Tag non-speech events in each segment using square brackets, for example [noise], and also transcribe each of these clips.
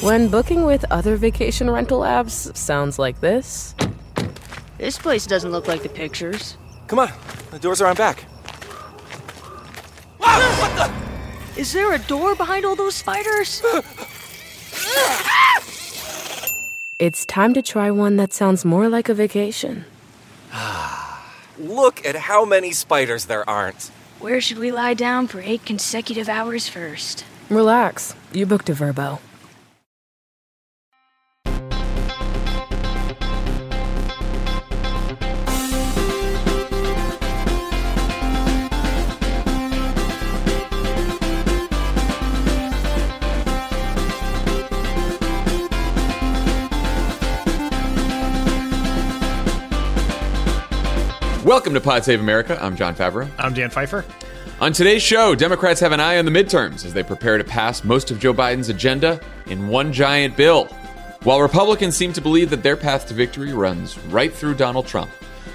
When booking with other vacation rental apps sounds like this. This place doesn't look like the pictures. Come on, the doors are on back. Wow, what the? Is there a door behind all those spiders? [laughs] It's time to try one that sounds more like a vacation. [sighs] Look at how many spiders there aren't. Where should we lie down for eight consecutive hours first? Relax. You booked a Vrbo. Welcome to Pod Save America. I'm John Favreau. I'm Dan Pfeiffer. On today's show, Democrats have an eye on the midterms as they prepare to pass most of Joe Biden's agenda in one giant bill, while Republicans seem to believe that their path to victory runs right through Donald Trump.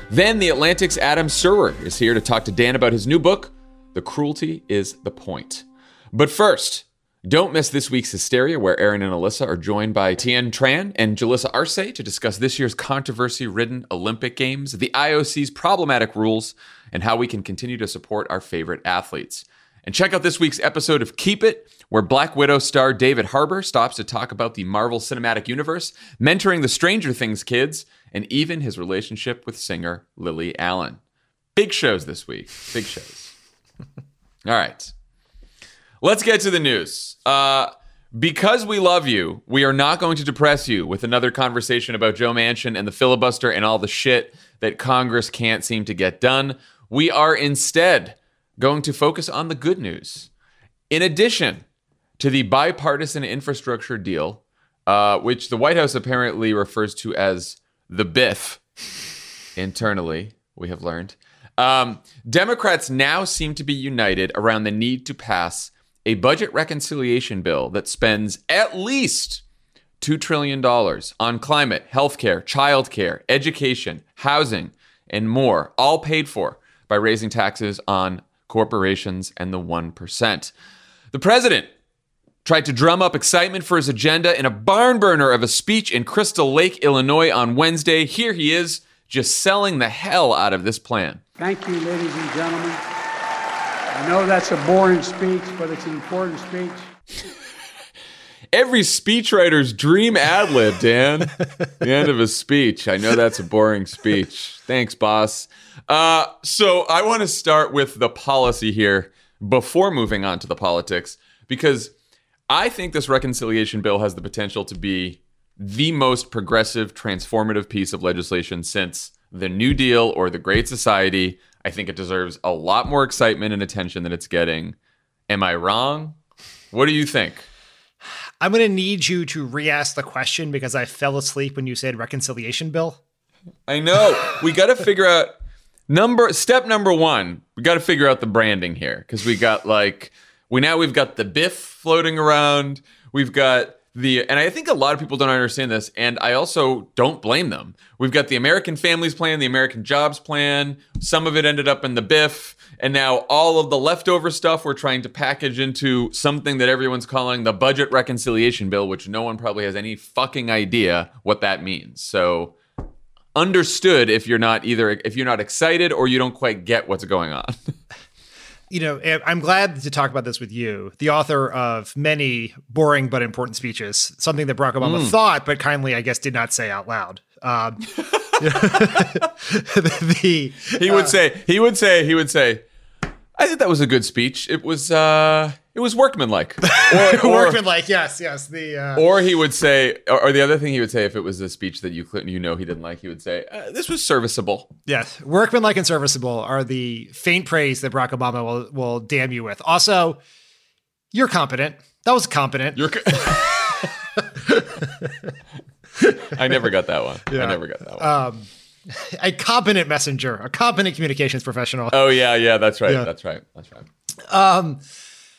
Then the Atlantic's Adam Serwer is here to talk to Dan about his new book, The Cruelty is the Point. But first, don't miss this week's Hysteria, where Erin and Alyssa are joined by Tien Tran and Julissa Arce to discuss this year's controversy ridden Olympic Games, the IOC's problematic rules, and how we can continue to support our favorite athletes. And check out this week's episode of Keep It, where Black Widow star David Harbour stops to talk about the Marvel Cinematic Universe, mentoring the Stranger Things kids, and even his relationship with singer Lily Allen. Big shows this week. Big shows. [laughs] All right. Let's get to the news. Uh, because we love you, we are not going to depress you with another conversation about Joe Manchin and the filibuster and all the shit that Congress can't seem to get done. We are instead going to focus on the good news. In addition to the bipartisan infrastructure deal, uh, which the White House apparently refers to as the BIF [laughs] internally, we have learned. Um, Democrats now seem to be united around the need to pass a budget reconciliation bill that spends at least $2 trillion on climate, healthcare, childcare, education, housing, and more, all paid for by raising taxes on corporations and the 1%. The president tried to drum up excitement for his agenda in a barn burner of a speech in Crystal Lake, Illinois on Wednesday. Here he is, just selling the hell out of this plan. Thank you, ladies and gentlemen. I know that's a boring speech, but it's an important speech. [laughs] Every speechwriter's dream ad lib, Dan. [laughs] the end of a speech. I know that's a boring speech. Thanks, boss. Uh, so I want to start with the policy here before moving on to the politics, because I think this reconciliation bill has the potential to be the most progressive, transformative piece of legislation since the New Deal or the Great Society. I think it deserves a lot more excitement and attention than it's getting. Am I wrong? What do you think? I'm going to need you to re ask the question because I fell asleep when you said reconciliation bill. I know. we got to figure out number step number 1. We got to figure out the branding here cuz we got like we now we've got the biff floating around. We've got the and I think a lot of people don't understand this, and I also don't blame them. We've got the American Families Plan, the American Jobs Plan. Some of it ended up in the BIF, and now all of the leftover stuff we're trying to package into something that everyone's calling the Budget Reconciliation Bill, which no one probably has any fucking idea what that means. So understood if you're not either if you're not excited or you don't quite get what's going on. [laughs] you know, I'm glad to talk about this with you, the author of many boring but important speeches, something that Barack Obama mm. thought, but kindly, I guess, did not say out loud. Um, [laughs] the, he would uh, say, he would say, he would say, I think that was a good speech. It was, uh, it was workmanlike. [laughs] Or, [laughs] or workmanlike, yes, yes. The uh, or he would say, or, or, the other thing he would say, if it was a speech that you Clinton, you know he didn't like, he would say, uh, "This was serviceable." Yes, workmanlike and serviceable are the faint praise that Barack Obama will will damn you with. Also, you're competent. That was competent. You're. [laughs] I never got that one. I never got that one. a competent messenger, a competent communications professional. oh yeah, yeah. That's right. Yeah. That's right. That's right.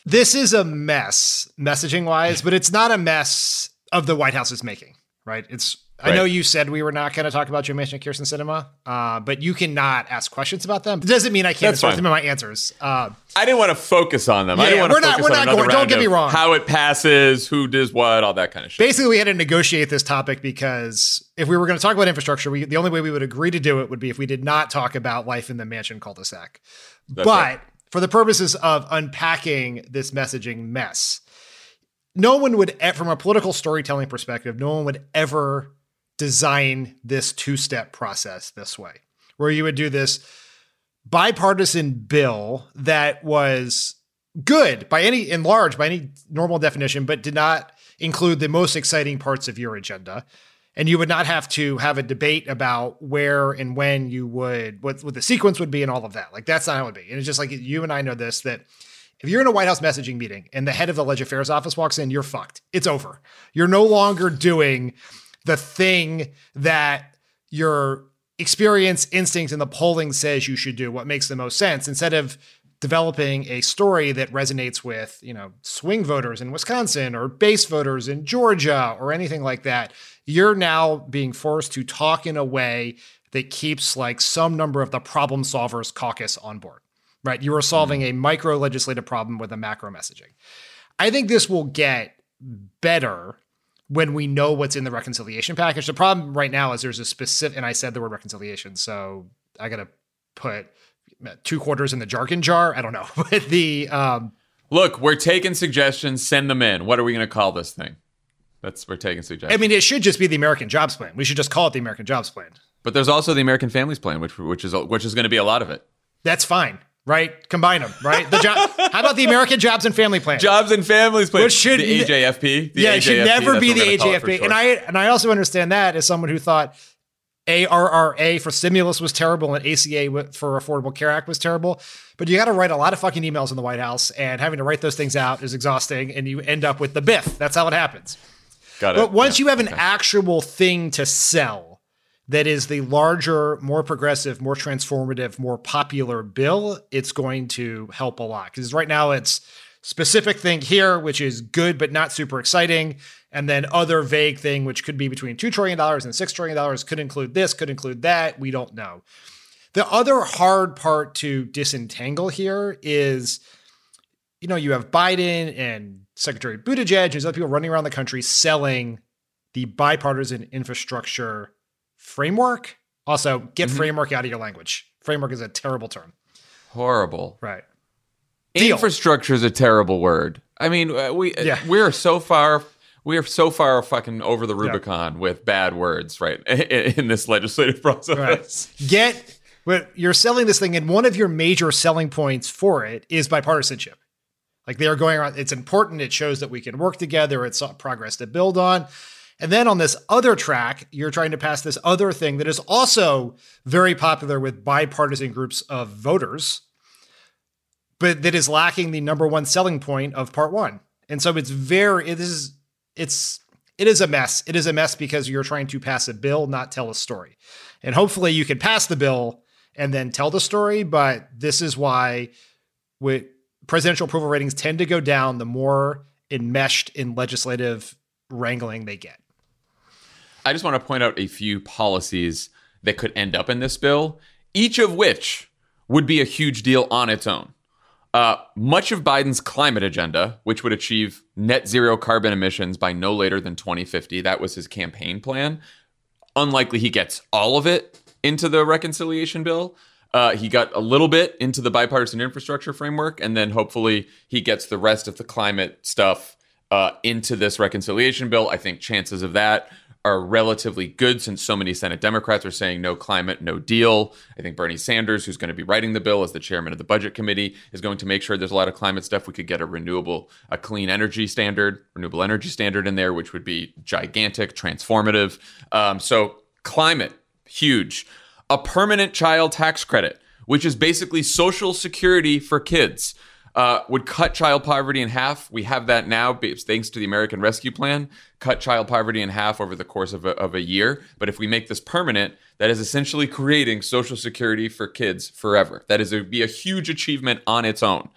This is a mess messaging wise, but it's not a mess of the White House is making, right? It's I know you said we were not going to talk about Joe Manchin and Kyrsten Sinema, uh, but you cannot ask questions about them. It doesn't mean I can't insert them in my answers. Uh, I didn't want to focus on them. I didn't want to not- focus we're on not going- don't get me wrong. How it passes, who does what, all that kind of shit. basically, we had to negotiate this topic because if we were going to talk about infrastructure, we, the only way we would agree to do it would be if we did not talk about life in the mansion cul-de-sac. That's but right. For the purposes of unpacking this messaging mess, no one would, from a political storytelling perspective, no one would ever design this two step process this way, where you would do this bipartisan bill that was good by any, in large, by any normal definition, but did not include the most exciting parts of your agenda. And you would not have to have a debate about where and when you would, what, what the sequence would be and all of that. Like, that's not how it would be. And it's just like you and I know this that if you're in a White House messaging meeting and the head of the Ledge Affairs office walks in, you're fucked. It's over. You're no longer doing the thing that your experience, instinct, and the polling says you should do, what makes the most sense, instead of developing a story that resonates with, you know, swing voters in Wisconsin or base voters in Georgia or anything like that. You're now being forced to talk in a way that keeps like some number of the problem solvers caucus on board right? You are solving a micro legislative problem with a macro messaging. I think this will get better when we know what's in the reconciliation package. The problem right now is there's a specific, and I said the word reconciliation, so I got to put two quarters in the jargon jar. I don't know, [laughs] but the um, Look, we're taking suggestions. Send them in. What are we going to call this thing? That's we're taking I mean, it should just be the American Jobs Plan. We should just call it the American Jobs Plan. but there's also the American Families Plan, which which is which is going to be a lot of it. That's fine, right? Combine them, right? The job. [laughs] How about the American Jobs and Family Plan? Jobs and Families Plan. Which should the AJFP. The yeah, it should never be the we're gonna call it for AJFP. And I and I also understand that as someone who thought ARRA for stimulus was terrible and ACA for Affordable Care Act was terrible. But you got to write a lot of fucking emails in the White House, and having to write those things out is exhausting, and you end up with the biff. That's how it happens. Got it. But once Yeah. you have an actual thing to sell that is the larger, more progressive, more transformative, more popular bill, it's going to help a lot. Because right now it's specific thing here, which is good but not super exciting, and then other vague thing, which could be between $2 trillion and $6 trillion, could include this, could include that. We don't know. The other hard part to disentangle here is you know, you have Biden and Secretary Buttigieg and there's other people running around the country selling the bipartisan infrastructure framework. Also, get framework out of your language. Framework is a terrible term. horrible. Right. Deal. Infrastructure is a terrible word. I mean, uh, we uh, Yeah. we're so far we are so far fucking over the Rubicon with bad words, right? [laughs] In this legislative [laughs] process. Right. Get but you're selling this thing, and one of your major selling points for it is bipartisanship. Like they are going around, it's important. It shows that we can work together. It's progress to build on. And then on this other track, you're trying to pass this other thing that is also very popular with bipartisan groups of voters, but that is lacking the number one selling point of part one. And so it's very, it is, it's, it is a mess. It is a mess because you're trying to pass a bill, not tell a story. And hopefully you can pass the bill and then tell the story. But this is why with presidential approval ratings tend to go down the more enmeshed in legislative wrangling they get. I just want to point out a few policies that could end up in this bill, each of which would be a huge deal on its own. Uh, much of Biden's climate agenda, which would achieve net zero carbon emissions by no later than 2050, that was his campaign plan. Unlikely he gets all of it into the reconciliation bill. Uh, he got a little bit into the bipartisan infrastructure framework, and then hopefully he gets the rest of the climate stuff uh, into this reconciliation bill. I think chances of that are relatively good since so many Senate Democrats are saying no climate, no deal. I think Bernie Sanders, who's going to be writing the bill as the chairman of the budget committee, is going to make sure there's a lot of climate stuff. We could get a renewable, a clean energy standard, renewable energy standard in there, which would be gigantic, transformative. Um, so climate, huge. A permanent child tax credit, which is basically social security for kids. uh, would cut child poverty in half. We have that now, thanks to the American Rescue Plan. Cut child poverty in half over the course of a, of a year. But if we make this permanent, that is essentially creating Social Security for kids forever. That is a, be a huge achievement on its own.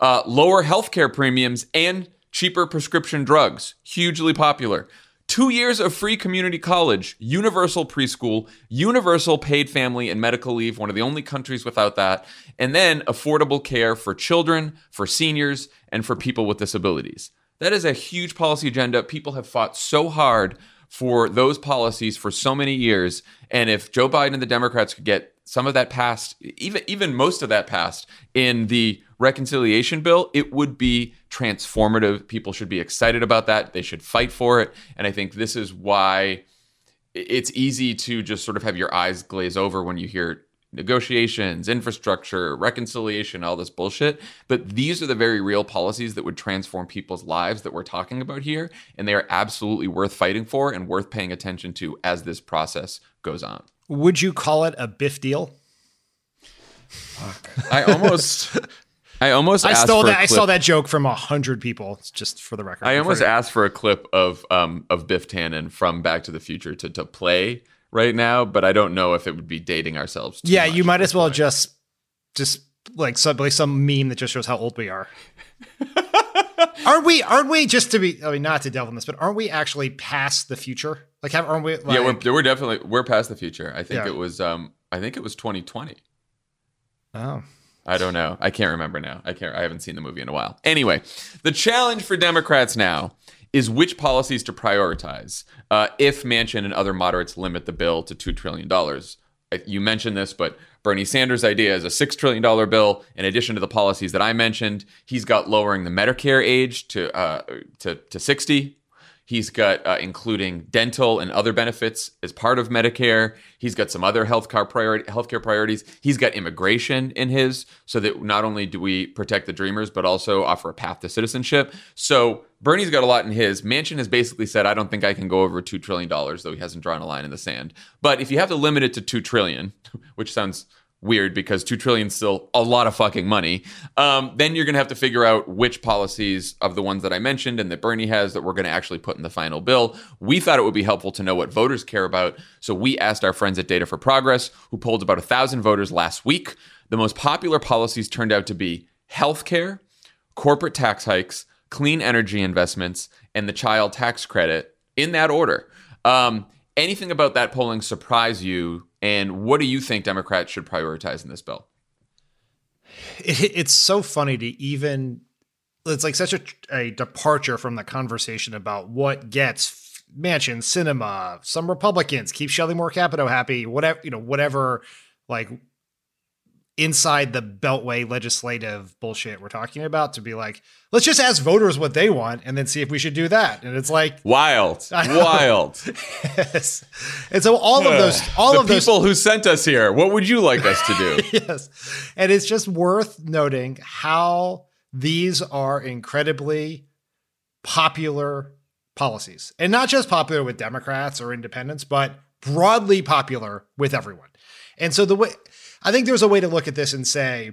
Uh, lower healthcare premiums and cheaper prescription drugs, hugely popular. Two years of free community college, universal preschool, universal paid family and medical leave, one of the only countries without that, and then affordable care for children, for seniors, and for people with disabilities. That is a huge policy agenda. People have fought so hard for those policies for so many years. And if Joe Biden and the Democrats could get some of that passed, even even most of that passed in the reconciliation bill, it would be transformative. People should be excited about that. They should fight for it. And I think this is why it's easy to just sort of have your eyes glaze over when you hear negotiations, infrastructure, reconciliation, all this bullshit. But these are the very real policies that would transform people's lives that we're talking about here. And they are absolutely worth fighting for and worth paying attention to as this process goes on. Would you call it a biff deal? I almost I almost I stole that. I saw that joke from a hundred people. Just for the record, I almost asked for a clip of um of Biff Tannen from Back to the Future to to play right now, but I don't know if it would be dating ourselves. yeah, you might as well point. just just like some like some meme that just shows how old we are. [laughs] aren't we? Aren't we? Just to be, I mean, not to delve in this, but aren't we actually past the future? Like, have, aren't we? Like, yeah, we're, we're definitely we're past the future. I think yeah. it was um I think it was 2020. Oh. I don't know. I can't remember now. I can't. I haven't seen the movie in a while. Anyway, the challenge for Democrats now is which policies to prioritize uh, if Manchin and other moderates limit the bill to two trillion dollars. You mentioned this, but Bernie Sanders' idea is a $6 trillion bill. In addition to the policies that I mentioned, he's got lowering the Medicare age to, uh, to, to 60 He's got uh, including dental and other benefits as part of Medicare. He's got some other healthcare priority, healthcare priorities. He's got immigration in his, so that not only do we protect the dreamers, but also offer a path to citizenship. So Bernie's got a lot in his. Manchin has basically said, "I don't think I can go over two trillion dollars," though he hasn't drawn a line in the sand. But if you have to limit it to two trillion, [laughs] which sounds weird because two trillion is still a lot of fucking money. Um, then you're going to have to figure out which policies of the ones that I mentioned and that Bernie has that we're going to actually put in the final bill. We thought it would be helpful to know what voters care about, so we asked our friends at Data for Progress, who polled about a thousand voters last week. The most popular policies turned out to be healthcare, corporate tax hikes, clean energy investments, and the child tax credit in that order. Um, anything about that polling surprise you and what do you think Democrats should prioritize in this bill? It, it's so funny to even, it's like such a, a departure from the conversation about what gets Manchin, Sinema some Republicans keep Shelley Moore Capito happy, whatever, you know, whatever like inside the beltway legislative bullshit we're talking about to be like let's just ask voters what they want and then see if we should do that. And it's like wild. [laughs] Wild. Yes. and so all of those all the of those people who sent us here what would you like us to do? [laughs] Yes. And it's just worth noting how these are incredibly popular policies. And not just popular with democrats or independents but broadly popular with everyone. And so the way I think there's a way to look at this and say,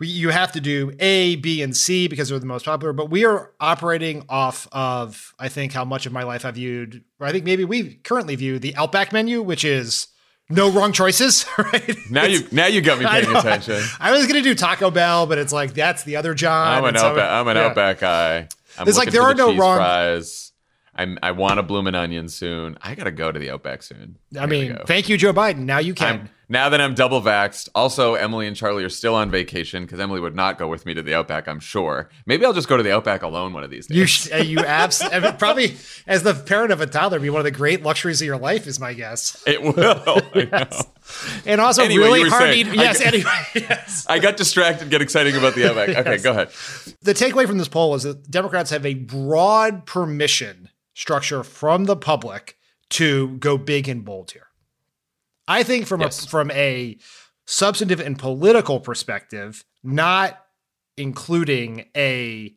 you have to do A, B, and C because they're the most popular. But we are operating off of, I think, how much of my life I viewed, or I think maybe we currently view the Outback menu, which is no wrong choices. [laughs] Right now, you now you got me [laughs] paying attention. I was gonna do Taco Bell, but it's like that's the other John. I'm an Outback. I'm an yeah. Outback guy. I'm it's like there are the no wrong. Fries. I'm, I want a bloomin' onion soon. I gotta go to the Outback soon. I, I mean, thank you, Joe Biden. Now you can. I'm, now that I'm double vaxxed, also Emily and Charlie are still on vacation because Emily would not go with me to the Outback. I'm sure. Maybe I'll just go to the Outback alone one of these days. You, sh- uh, you abs- probably as the parent of a toddler, be one of the great luxuries of your life, is my guess. It will. [laughs] yes. And also anyway, really hard. Saying, to, yes. I, anyway, [laughs] yes. I got distracted get excited about the Outback. [laughs] Okay, go ahead. The takeaway from this poll is that Democrats have a broad permission structure from the public to go big and bold here. I think from yes. a from a substantive and political perspective, not including a,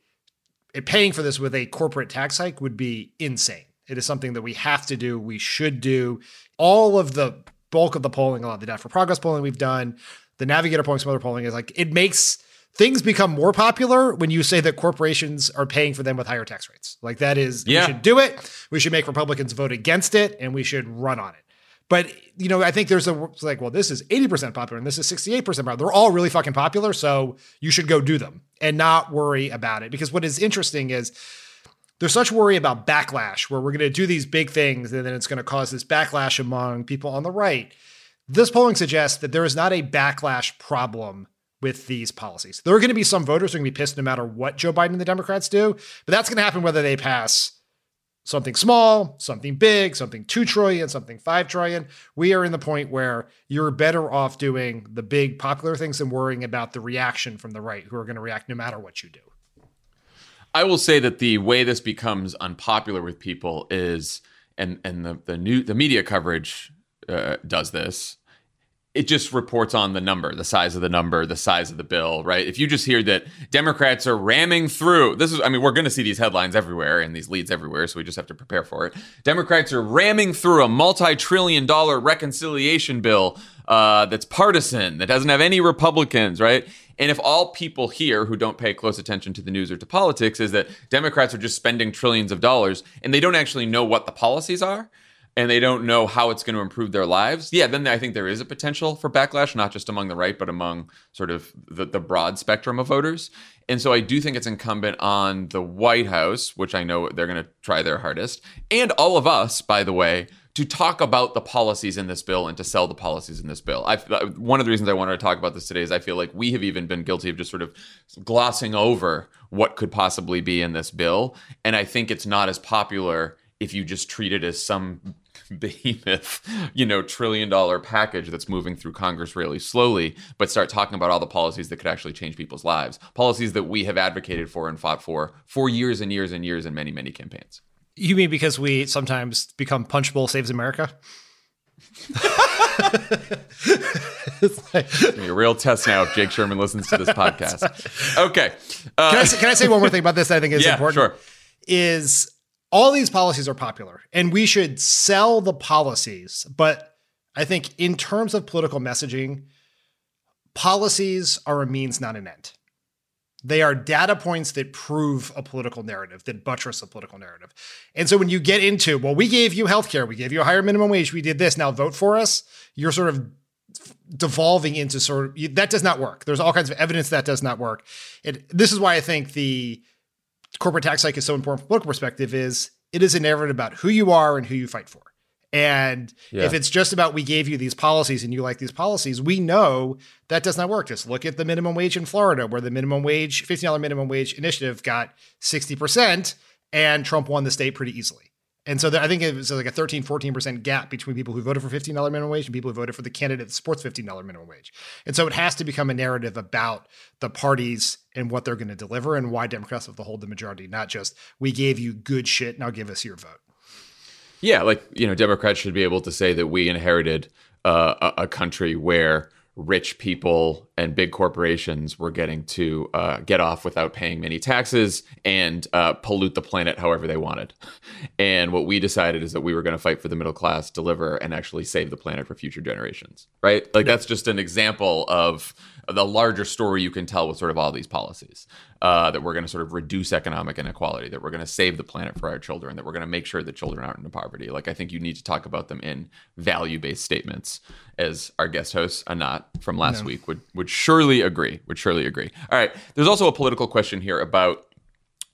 a paying for this with a corporate tax hike would be insane. It is something that we have to do. We should do. All of the bulk of the polling, a lot of the Data for Progress polling we've done, the Navigator polling, some other polling is like it makes things become more popular when you say that corporations are paying for them with higher tax rates. Like that is, Yeah. we should do it. We should make Republicans vote against it, and we should run on it. But you know, I think there's a it's like, well, this is 80% popular and this is 68% popular. They're all really fucking popular, so you should go do them and not worry about it. Because what is interesting is there's such worry about backlash where we're going to do these big things and then it's going to cause this backlash among people on the right. This polling suggests that there is not a backlash problem with these policies. There are going to be some voters who are going to be pissed no matter what Joe Biden and the Democrats do, but that's going to happen whether they pass something small, something big, something 2 trillion, something 5 trillion. We are in the point where you're better off doing the big popular things than worrying about the reaction from the right who are going to react no matter what you do. I will say that the way this becomes unpopular with people is, and and the the new the media coverage uh, does this. It just reports on the number, the size of the number, the size of the bill, right? If you just hear that Democrats are ramming through, this is, I mean, we're going to see these headlines everywhere and these leads everywhere, so we just have to prepare for it. Democrats are ramming through a multi-trillion dollar reconciliation bill uh, that's partisan, that doesn't have any Republicans, right? And if all people here who don't pay close attention to the news or to politics is that Democrats are just spending trillions of dollars and they don't actually know what the policies are and they don't know how it's going to improve their lives, yeah, then I think there is a potential for backlash, not just among the right, but among sort of the, the broad spectrum of voters. And so I do think it's incumbent on the White House, which I know they're going to try their hardest, and all of us, by the way, to talk about the policies in this bill and to sell the policies in this bill. I, one of the reasons I wanted to talk about this today is I feel like we have even been guilty of just sort of glossing over what could possibly be in this bill. And I think it's not as popular if you just treat it as some [laughs] behemoth, you know, trillion dollar package that's moving through Congress really slowly, but start talking about all the policies that could actually change people's lives. Policies that we have advocated for and fought for for years and years and years in many, many campaigns. You mean because we sometimes become Punchbowl Saves America? It's gonna be a real test now if Jake Sherman listens to this [laughs] podcast. Okay. Uh, Can I, say, can I say one more thing about this that I think is [laughs] yeah, important? sure. Is all these policies are popular and we should sell the policies. But I think in terms of political messaging, policies are a means, not an end. They are data points that prove a political narrative, that buttress a political narrative. And so when you get into, well, we gave you healthcare, we gave you a higher minimum wage, we did this, now vote for us, you're sort of devolving into sort of that does not work. There's all kinds of evidence that does not work. It, this is why I think the corporate tax hike is so important from a political perspective is it is a narrative about who you are and who you fight for. And Yeah. if it's just about we gave you these policies and you like these policies, we know that does not work. Just look at the minimum wage in Florida, where the minimum wage, $15 minimum wage initiative got 60%, and Trump won the state pretty easily. And so there, I think it was like a 13, 14% gap between people who voted for $15 minimum wage and people who voted for the candidate that supports $15 minimum wage. And so it has to become a narrative about the parties and what they're going to deliver and why Democrats have to hold the majority, not just we gave you good shit, now give us your vote. Yeah, like you know, Democrats should be able to say that we inherited uh, a, a country where rich people and big corporations were getting to uh, get off without paying many taxes and uh, pollute the planet however they wanted. And what we decided is that we were going to fight for the middle class, deliver, and actually save the planet for future generations. Right? Like that's just an example of the larger story you can tell with sort of all these policies. Uh, that we're going to sort of reduce economic inequality, that we're going to save the planet for our children, that we're going to make sure that children aren't in poverty. Like I think you need to talk about them in value-based statements, as our guest host Anat from last week would would surely agree. Would surely agree. All right. There's also a political question here about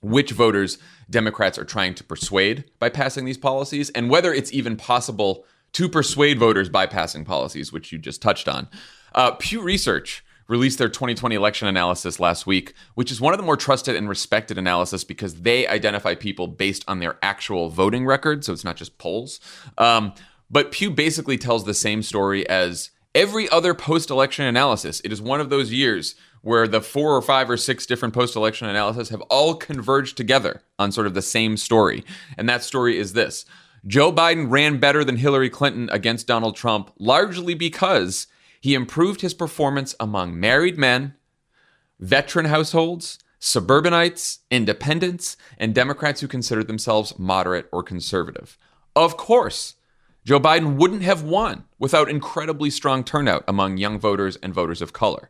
which voters Democrats are trying to persuade by passing these policies, and whether it's even possible to persuade voters by passing policies, which you just touched on. Uh, Pew Research released their 2020 election analysis last week, which is one of the more trusted and respected analysis because they identify people based on their actual voting record, so it's not just polls. Um, but Pew basically tells the same story as every other post election analysis. It is one of those years where the four or five or six different post election analysis have all converged together on sort of the same story. And that story is this Joe Biden ran better than Hillary Clinton against Donald Trump, largely because he improved his performance among married men, veteran households, suburbanites, independents, and Democrats who consider themselves moderate or conservative. Of course, Joe Biden wouldn't have won without incredibly strong turnout among young voters and voters of color.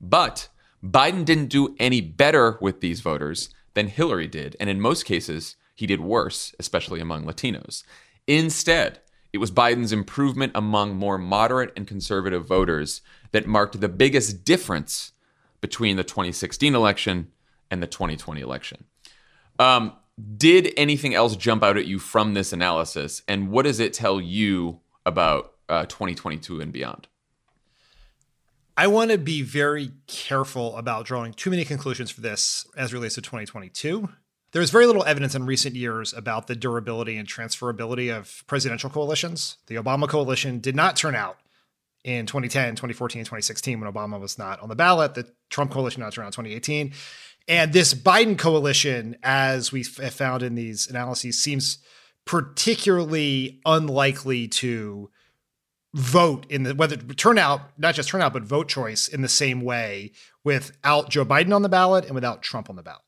But Biden didn't do any better with these voters than Hillary did. And in most cases, he did worse, especially among Latinos. Instead, it was Biden's improvement among more moderate and conservative voters that marked the biggest difference between the 2016 election and the 2020 election. Um, did anything else jump out at you from this analysis? And what does it tell you about uh, 2022 and beyond? I want to be very careful about drawing too many conclusions for this as relates to 2022. There's very little evidence in recent years about the durability and transferability of presidential coalitions. The Obama coalition did not turn out in 2010, 2014, 2016 when Obama was not on the ballot. The Trump coalition not turned out in 2018. And this Biden coalition, as we have found in these analyses, seems particularly unlikely to vote in the whether turnout, not just turnout, but vote choice in the same way without Joe Biden on the ballot and without Trump on the ballot.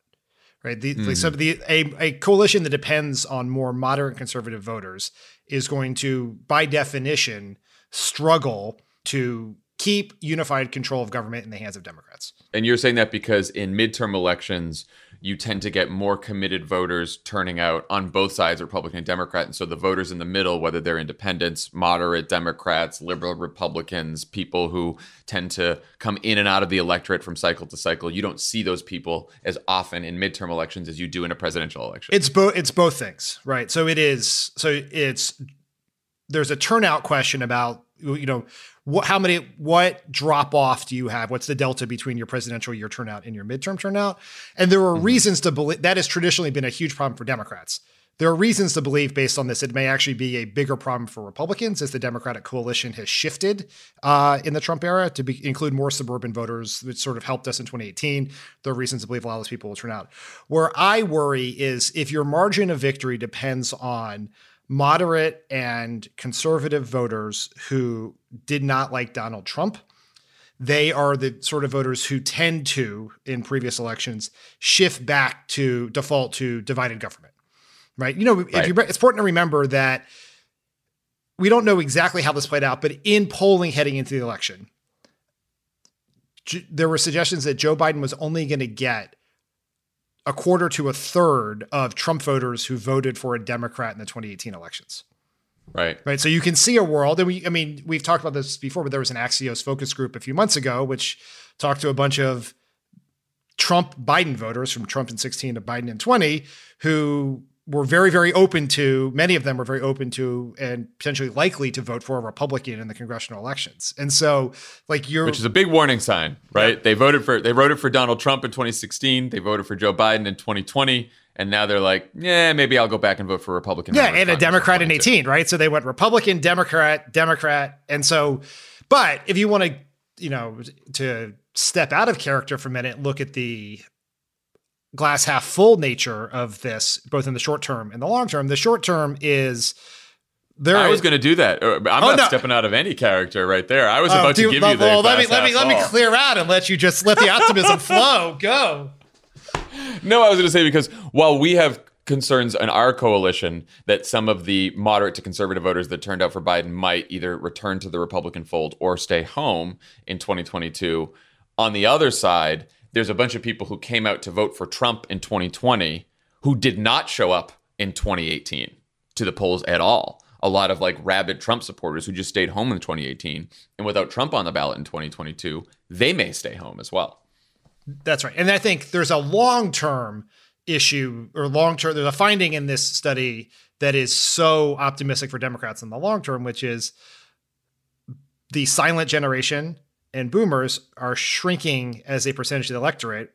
Right. The, mm. so the a, a coalition that depends on more moderate conservative voters is going to, by definition, struggle to keep unified control of government in the hands of Democrats. And you're saying that because in midterm elections, you tend to get more committed voters turning out on both sides, Republican and Democrat. And so the voters in the middle, whether they're independents, moderate Democrats, liberal Republicans, people who tend to come in and out of the electorate from cycle to cycle, you don't see those people as often in midterm elections as you do in a presidential election. It's both it's both things, right? So it is so it's there's a turnout question about you know what how many what drop off do you have? What's the delta between your presidential year turnout and your midterm turnout? And there are mm-hmm. reasons to believe that has traditionally been a huge problem for democrats. There are reasons to believe based on this it may actually be a bigger problem for republicans as the democratic coalition has shifted uh, in the trump era to be, include more suburban voters which sort of helped us in 2018 there are reasons to believe a lot of those people will turn out. Where i worry is if your margin of victory depends on moderate and conservative voters who did not like Donald Trump. They are the sort of voters who tend to, in previous elections, shift back to default to divided government. Right? You know, right. if you, it's important to remember that we don't know exactly how this played out, but in polling heading into the election, there were suggestions that Joe Biden was only going to get a quarter to a third of Trump voters who voted for a Democrat in the 2018 elections. Right. Right. So you can see a world, and we, I mean, we've talked about this before, but there was an Axios focus group a few months ago, which talked to a bunch of Trump Biden voters from Trump in 16 to Biden in 20 who were very, very open to, many of them were very open to and potentially likely to vote for a Republican in the congressional elections. And so, like, you're. Which is a big warning sign, right? Yeah. They voted for, they voted for Donald Trump in 2016, they voted for Joe Biden in 2020. And now they're like, yeah, maybe I'll go back and vote for Republican. Yeah, and a Democrat in 18, right? So they went Republican, Democrat, Democrat. And so, but if you want to, you know, to step out of character for a minute, look at the glass half full nature of this, both in the short term and the long term. The short term is there. I was going to do that. Uh, I'm oh, not no. stepping out of any character right there. I was oh, about to give you the. Well, let me let me let me clear out and let you just let the optimism [laughs] flow. Go. No, I was going to say because while we have concerns in our coalition that some of the moderate to conservative voters that turned out for Biden might either return to the Republican fold or stay home in 2022. On the other side, there's a bunch of people who came out to vote for Trump in 2020 who did not show up in 2018 to the polls at all. A lot of like rabid Trump supporters who just stayed home in 2018. And without Trump on the ballot in 2022, they may stay home as well. That's right. And I think there's a long term issue or long term, there's a finding in this study that is so optimistic for Democrats in the long term, which is the silent generation and boomers are shrinking as a percentage of the electorate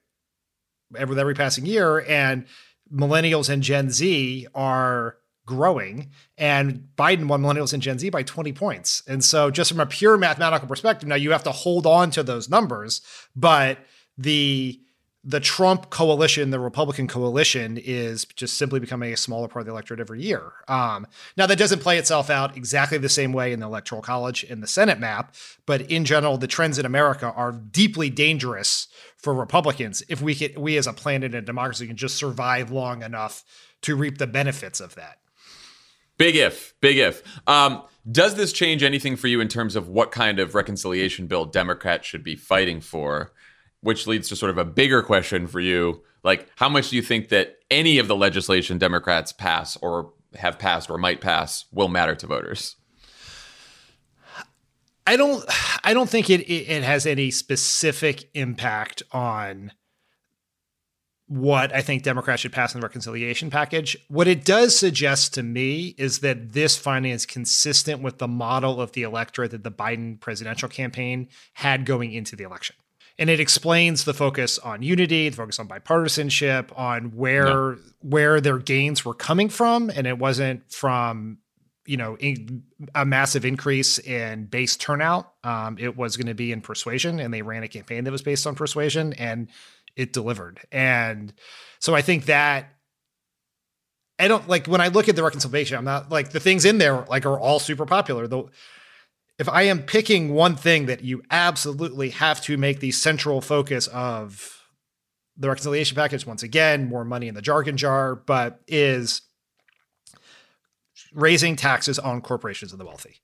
with every passing year, and millennials and Gen Z are growing. And Biden won millennials and Gen Z by 20 points. And so, just from a pure mathematical perspective, now you have to hold on to those numbers, but the the Trump coalition, the Republican coalition, is just simply becoming a smaller part of the electorate every year. Um, now, that doesn't play itself out exactly the same way in the Electoral College and the Senate map, but in general, the trends in America are deeply dangerous for Republicans if we can, we as a planet and a democracy can just survive long enough to reap the benefits of that. Big if, big if. Um, does this change anything for you in terms of what kind of reconciliation bill Democrats should be fighting for? Which leads to sort of a bigger question for you. Like, how much do you think that any of the legislation Democrats pass or have passed or might pass will matter to voters? I don't I don't think it it has any specific impact on what I think Democrats should pass in the reconciliation package. What it does suggest to me is that this finding is consistent with the model of the electorate that the Biden presidential campaign had going into the election. And it explains the focus on unity, the focus on bipartisanship, on where where their gains were coming from, and it wasn't from you know a massive increase in base turnout. Um, it was going to be in persuasion, and they ran a campaign that was based on persuasion, and it delivered. And so I think that I don't like when I look at the reconciliation. I'm not like the things in there like are all super popular. Though, if I am picking one thing that you absolutely have to make the central focus of the reconciliation package, once again, more money in the jargon jar, but is raising taxes on corporations and the wealthy.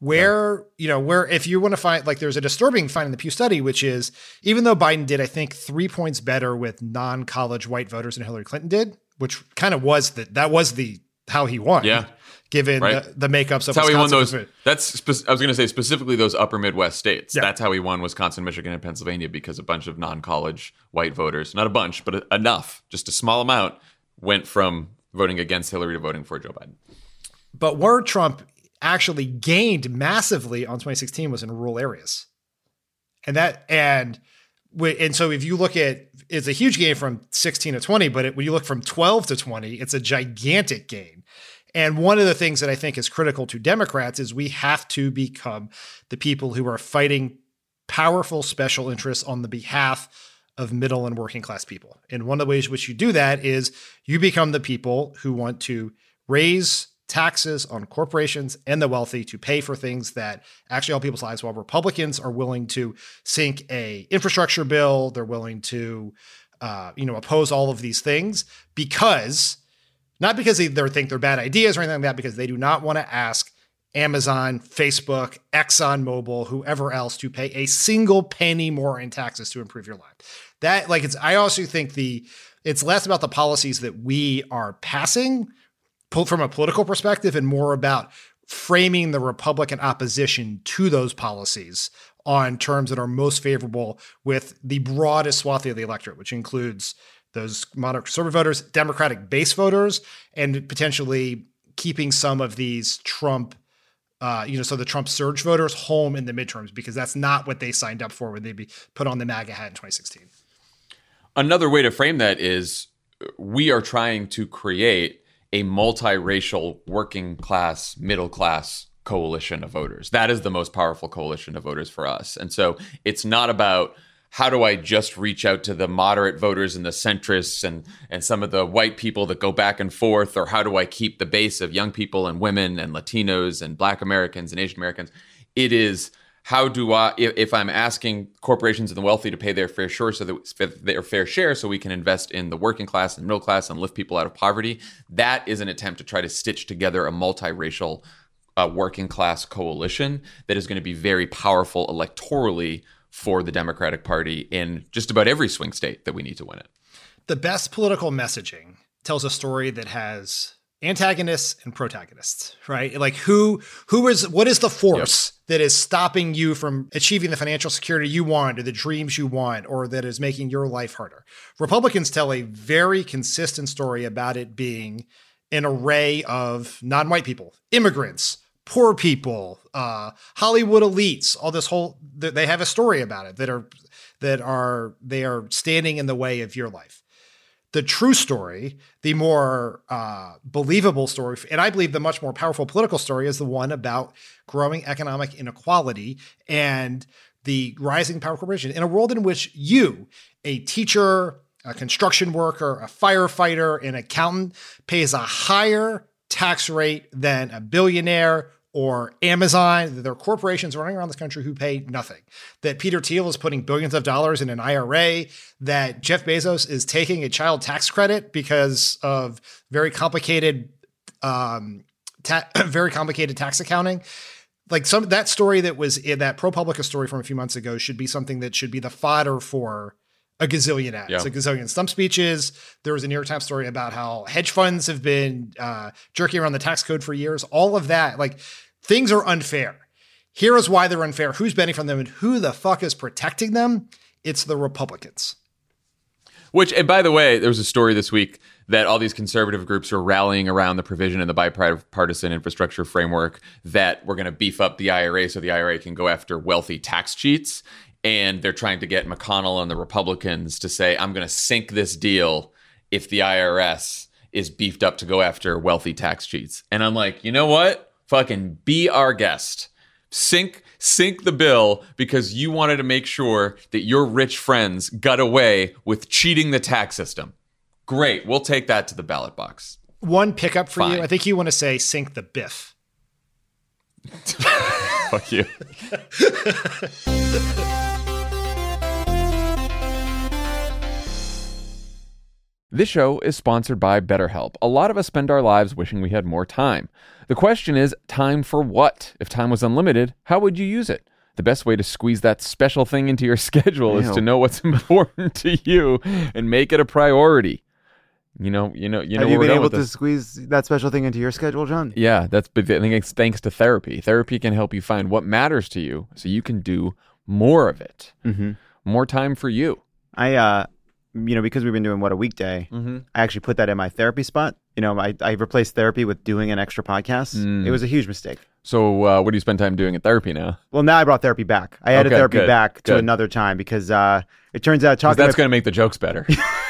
Where, yeah. you know, where if you want to find like there's a disturbing find in the Pew study, which is even though Biden did, I think, three points better with non-college white voters than Hillary Clinton did, which kind of was the that was the how he won. Yeah. Given right. the, the makeups of that's how he won those. That's spe- I was going to say specifically those upper Midwest states. Yeah. That's how he won Wisconsin, Michigan, and Pennsylvania because a bunch of non-college white voters, not a bunch, but enough, just a small amount, went from voting against Hillary to voting for Joe Biden. But where Trump actually gained massively on 2016 was in rural areas. And that and and so if you look at it's a huge gain from 16 to 20, but it, when you look from 12 to 20, it's a gigantic gain. And one of the things that I think is critical to Democrats is we have to become the people who are fighting powerful special interests on the behalf of middle and working class people. And one of the ways which you do that is you become the people who want to raise taxes on corporations and the wealthy to pay for things that actually help people's lives while republicans are willing to sink a infrastructure bill they're willing to uh, you know oppose all of these things because not because they, think they're bad ideas or anything like that because they do not want to ask amazon facebook exxonmobil whoever else to pay a single penny more in taxes to improve your life. That like it's i also think the it's less about the policies that we are passing from a political perspective and more about framing the Republican opposition to those policies on terms that are most favorable with the broadest swath of the electorate, which includes those moderate conservative voters, Democratic base voters, and potentially keeping some of these Trump, uh, you know, so the Trump surge voters home in the midterms because that's not what they signed up for when they be put on the MAGA hat in 2016. Another way to frame that is we are trying to create a multiracial working class, middle class coalition of voters. That is the most powerful coalition of voters for us. And so it's not about how do I just reach out to the moderate voters and the centrists and and some of the white people that go back and forth or how do I keep the base of young people and women and Latinos and black Americans and Asian Americans? It is how do I, if, I'm asking corporations and the wealthy to pay their fair share, so that their fair share, so we can invest in the working class and middle class and lift people out of poverty, that is an attempt to try to stitch together a multiracial uh, working class coalition that is going to be very powerful electorally for the Democratic Party in just about every swing state that we need to win it. The best political messaging tells a story that has antagonists and protagonists, right? Like who who is what is the force yep. that is stopping you from achieving the financial security you want or the dreams you want or that is making your life harder? Republicans tell a very consistent story about it being an array of non-white people, immigrants, poor people, uh, Hollywood elites, all this whole they have a story about it that are that are they are standing in the way of your life. The true story, the more uh, believable story, and I believe the much more powerful political story is the one about growing economic inequality and the rising power corporation in a world in which you, a teacher, a construction worker, a firefighter, an accountant, pays a higher tax rate than a billionaire or Amazon, there are corporations running around this country who pay nothing. That Peter Thiel is putting billions of dollars in an IRA, that Jeff Bezos is taking a child tax credit because of very complicated, um, ta- [clears throat] very complicated tax accounting. like some that story that was in that ProPublica story from a few months ago should be something that should be the fodder for a gazillion ads, Yeah. a gazillion stump speeches. There was a New York Times story about how hedge funds have been uh, jerking around the tax code for years. All of that, like things are unfair. Here is why they're unfair. Who's benefiting from them and who the fuck is protecting them? It's the Republicans. Which, and by the way, there was a story this week that all these conservative groups are rallying around the provision in the bipartisan infrastructure framework that we're going to beef up the IRS so the IRS can go after wealthy tax cheats. And they're trying to get McConnell and the Republicans to say, I'm going to sink this deal if the IRS is beefed up to go after wealthy tax cheats. And I'm like, you know what? Fucking be our guest. Sink sink the bill because you wanted to make sure that your rich friends got away with cheating the tax system. Great. We'll take that to the ballot box. One pickup for Fine. you. I think you want to say sink the biff. [laughs] Fuck you. [laughs] This show is sponsored by BetterHelp. A lot of us spend our lives wishing we had more time. The question is, time for what? If time was unlimited, how would you use it? The best way to squeeze that special thing into your [laughs] schedule is to know what's [laughs] important to you and make it a priority. You know, you know, you know. Have you been able to squeeze that special thing into your schedule, John? Yeah, that's I think it's thanks to therapy. Therapy can help you find what matters to you so you can do more of it. Mhm. More time for you. I, uh, you know, because we've been doing what a weekday, Mm-hmm. I actually put that in my therapy spot. You know, I, I replaced therapy with doing an extra podcast. Mm. It was a huge mistake. So, uh, what do you spend time doing at therapy now? Well, now I brought therapy back. I added Okay, therapy good, back to another time because uh, it turns out talking that's going to make the jokes better. [laughs]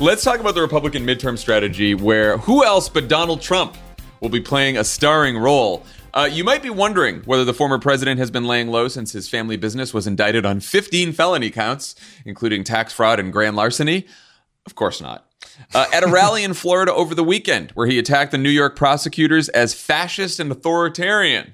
Let's talk about the Republican midterm strategy where who else but Donald Trump will be playing a starring role. Uh, you might be wondering whether the former president has been laying low since his family business was indicted on 15 felony counts, including tax fraud and grand larceny. Of course not. Uh, at a rally in Florida over the weekend, where he attacked the New York prosecutors as fascist and authoritarian.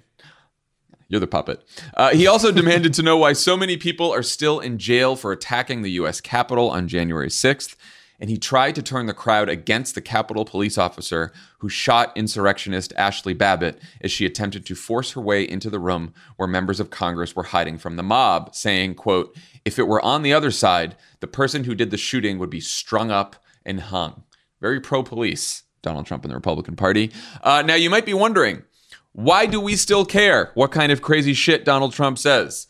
You're the puppet. Uh, he also demanded to know why so many people are still in jail for attacking the U.S. Capitol on January 6th. And he tried to turn the crowd against the Capitol police officer who shot insurrectionist Ashley Babbitt as she attempted to force her way into the room where members of Congress were hiding from the mob, saying, quote, if it were on the other side, the person who did the shooting would be strung up and hung. Very pro police, Donald Trump and the Republican Party. Uh, now, you might be wondering, why do we still care what kind of crazy shit Donald Trump says?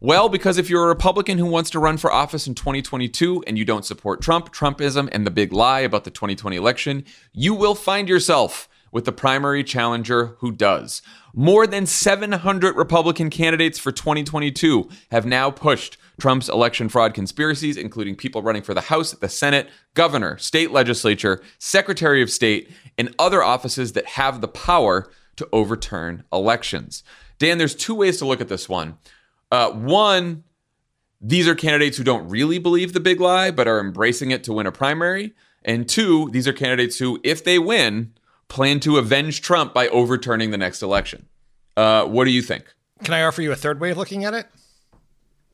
Well, because if you're a Republican who wants to run for office in 2022 and you don't support Trump, Trumpism, and the big lie about the 2020 election, you will find yourself with the primary challenger who does. More than 700 Republican candidates for 2022 have now pushed Trump's election fraud conspiracies, including people running for the House, the Senate, governor, state legislature, secretary of state, and other offices that have the power to overturn elections. Dan, there's two ways to look at this one. Uh, one, these are candidates who don't really believe the big lie, but are embracing it to win a primary. And two, these are candidates who, if they win, plan to avenge Trump by overturning the next election. Uh, what do you think? Can I offer you a third way of looking at it?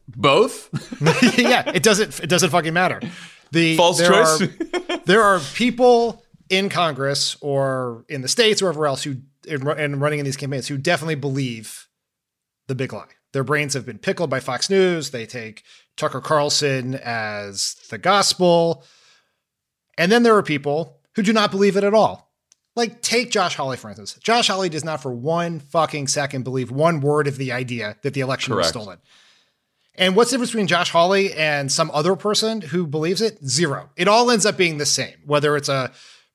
Both? [laughs] yeah, it doesn't. It doesn't fucking matter. The False there choice? Are, there are people in Congress or in the states or wherever else who in, and running in these campaigns who definitely believe the big lie. Their brains have been pickled by Fox News. They take Tucker Carlson as the gospel, and then there are people who do not believe it at all. Like take Josh Hawley for instance. Josh Hawley does not for one fucking second believe one word of the idea that the election was stolen. And what's the difference between Josh Hawley and some other person who believes it? Zero. It all ends up being the same. Whether it's a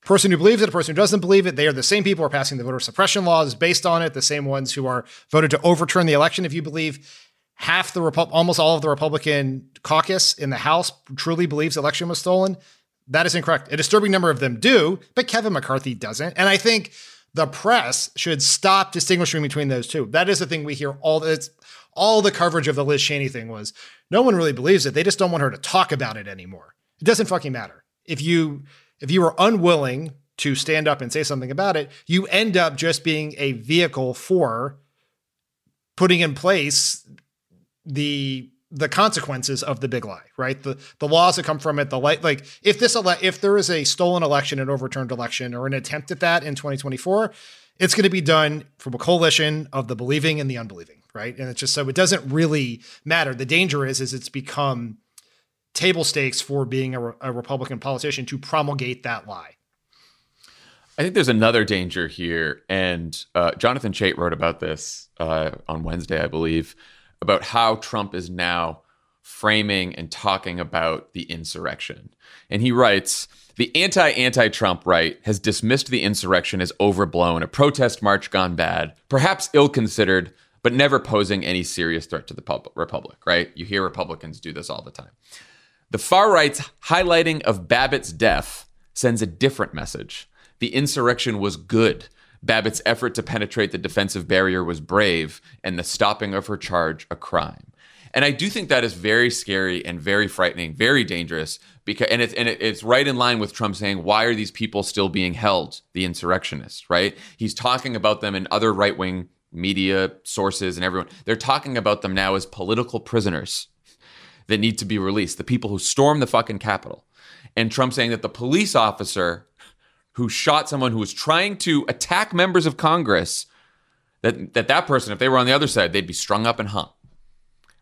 person who believes it, a person who doesn't believe it, they are the same people who are passing the voter suppression laws based on it, the same ones who are voted to overturn the election. If you believe half the Repu- almost all of the Republican caucus in the House truly believes election was stolen, that is incorrect. A disturbing number of them do, but Kevin McCarthy doesn't. And I think the press should stop distinguishing between those two. That is the thing we hear all it's all the coverage of the Liz Cheney thing was no one really believes it. They just don't want her to talk about it anymore. It doesn't fucking matter. If you if you are unwilling to stand up and say something about it, you end up just being a vehicle for putting in place the the consequences of the big lie, right? The the laws that come from it, the like like if this ele- if there is a stolen election, an overturned election, or an attempt at that in 2024, it's going to be done from a coalition of the believing and the unbelieving, right? And it's just so it doesn't really matter. The danger is is it's become table stakes for being a, a Republican politician to promulgate that lie. I think there's another danger here, and uh, Jonathan Chait wrote about this uh, on Wednesday, I believe, about how Trump is now framing and talking about the insurrection. And he writes The anti anti Trump right has dismissed the insurrection as overblown, a protest march gone bad, perhaps ill considered, but never posing any serious threat to the pub- Republic, right? You hear Republicans do this all the time. The far right's highlighting of Babbitt's death sends a different message. The insurrection was good. Babbitt's effort to penetrate the defensive barrier was brave, and the stopping of her charge a crime. And I do think that is very scary and very frightening, very dangerous. Because and it's and it's right in line with Trump saying, "Why are these people still being held? The insurrectionists, right? He's talking about them in other right wing media sources and everyone. They're talking about them now as political prisoners that need to be released. The people who stormed the fucking Capitol, and Trump saying that the police officer who shot someone who was trying to attack members of Congress, that that that person, if they were on the other side, they'd be strung up and hung.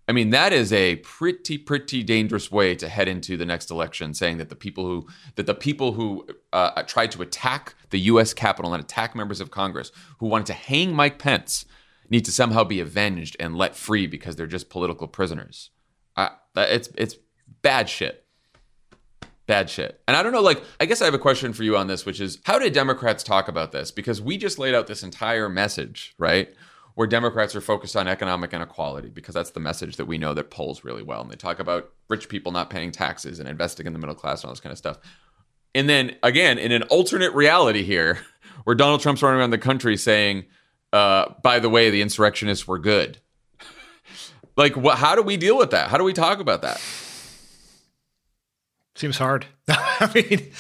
I mean, that is a pretty, pretty dangerous way to head into the next election, saying that the people who that the people who uh, tried to attack the U.S. Capitol and attack members of Congress, who wanted to hang Mike Pence, need to somehow be avenged and let free because they're just political prisoners. It's it's bad shit bad shit. And I don't know, like, I guess I have a question for you on this, which is how did Democrats talk about this? Because we just laid out this entire message, right? Where Democrats are focused on economic inequality, because that's the message that we know that polls really well. And they talk about rich people not paying taxes and investing in the middle class and all this kind of stuff. And then again, in an alternate reality here, where Donald Trump's running around the country saying, uh, by the way, the insurrectionists were good. Like, what, how do we deal with that? How do we talk about that? Seems hard. [laughs] I mean,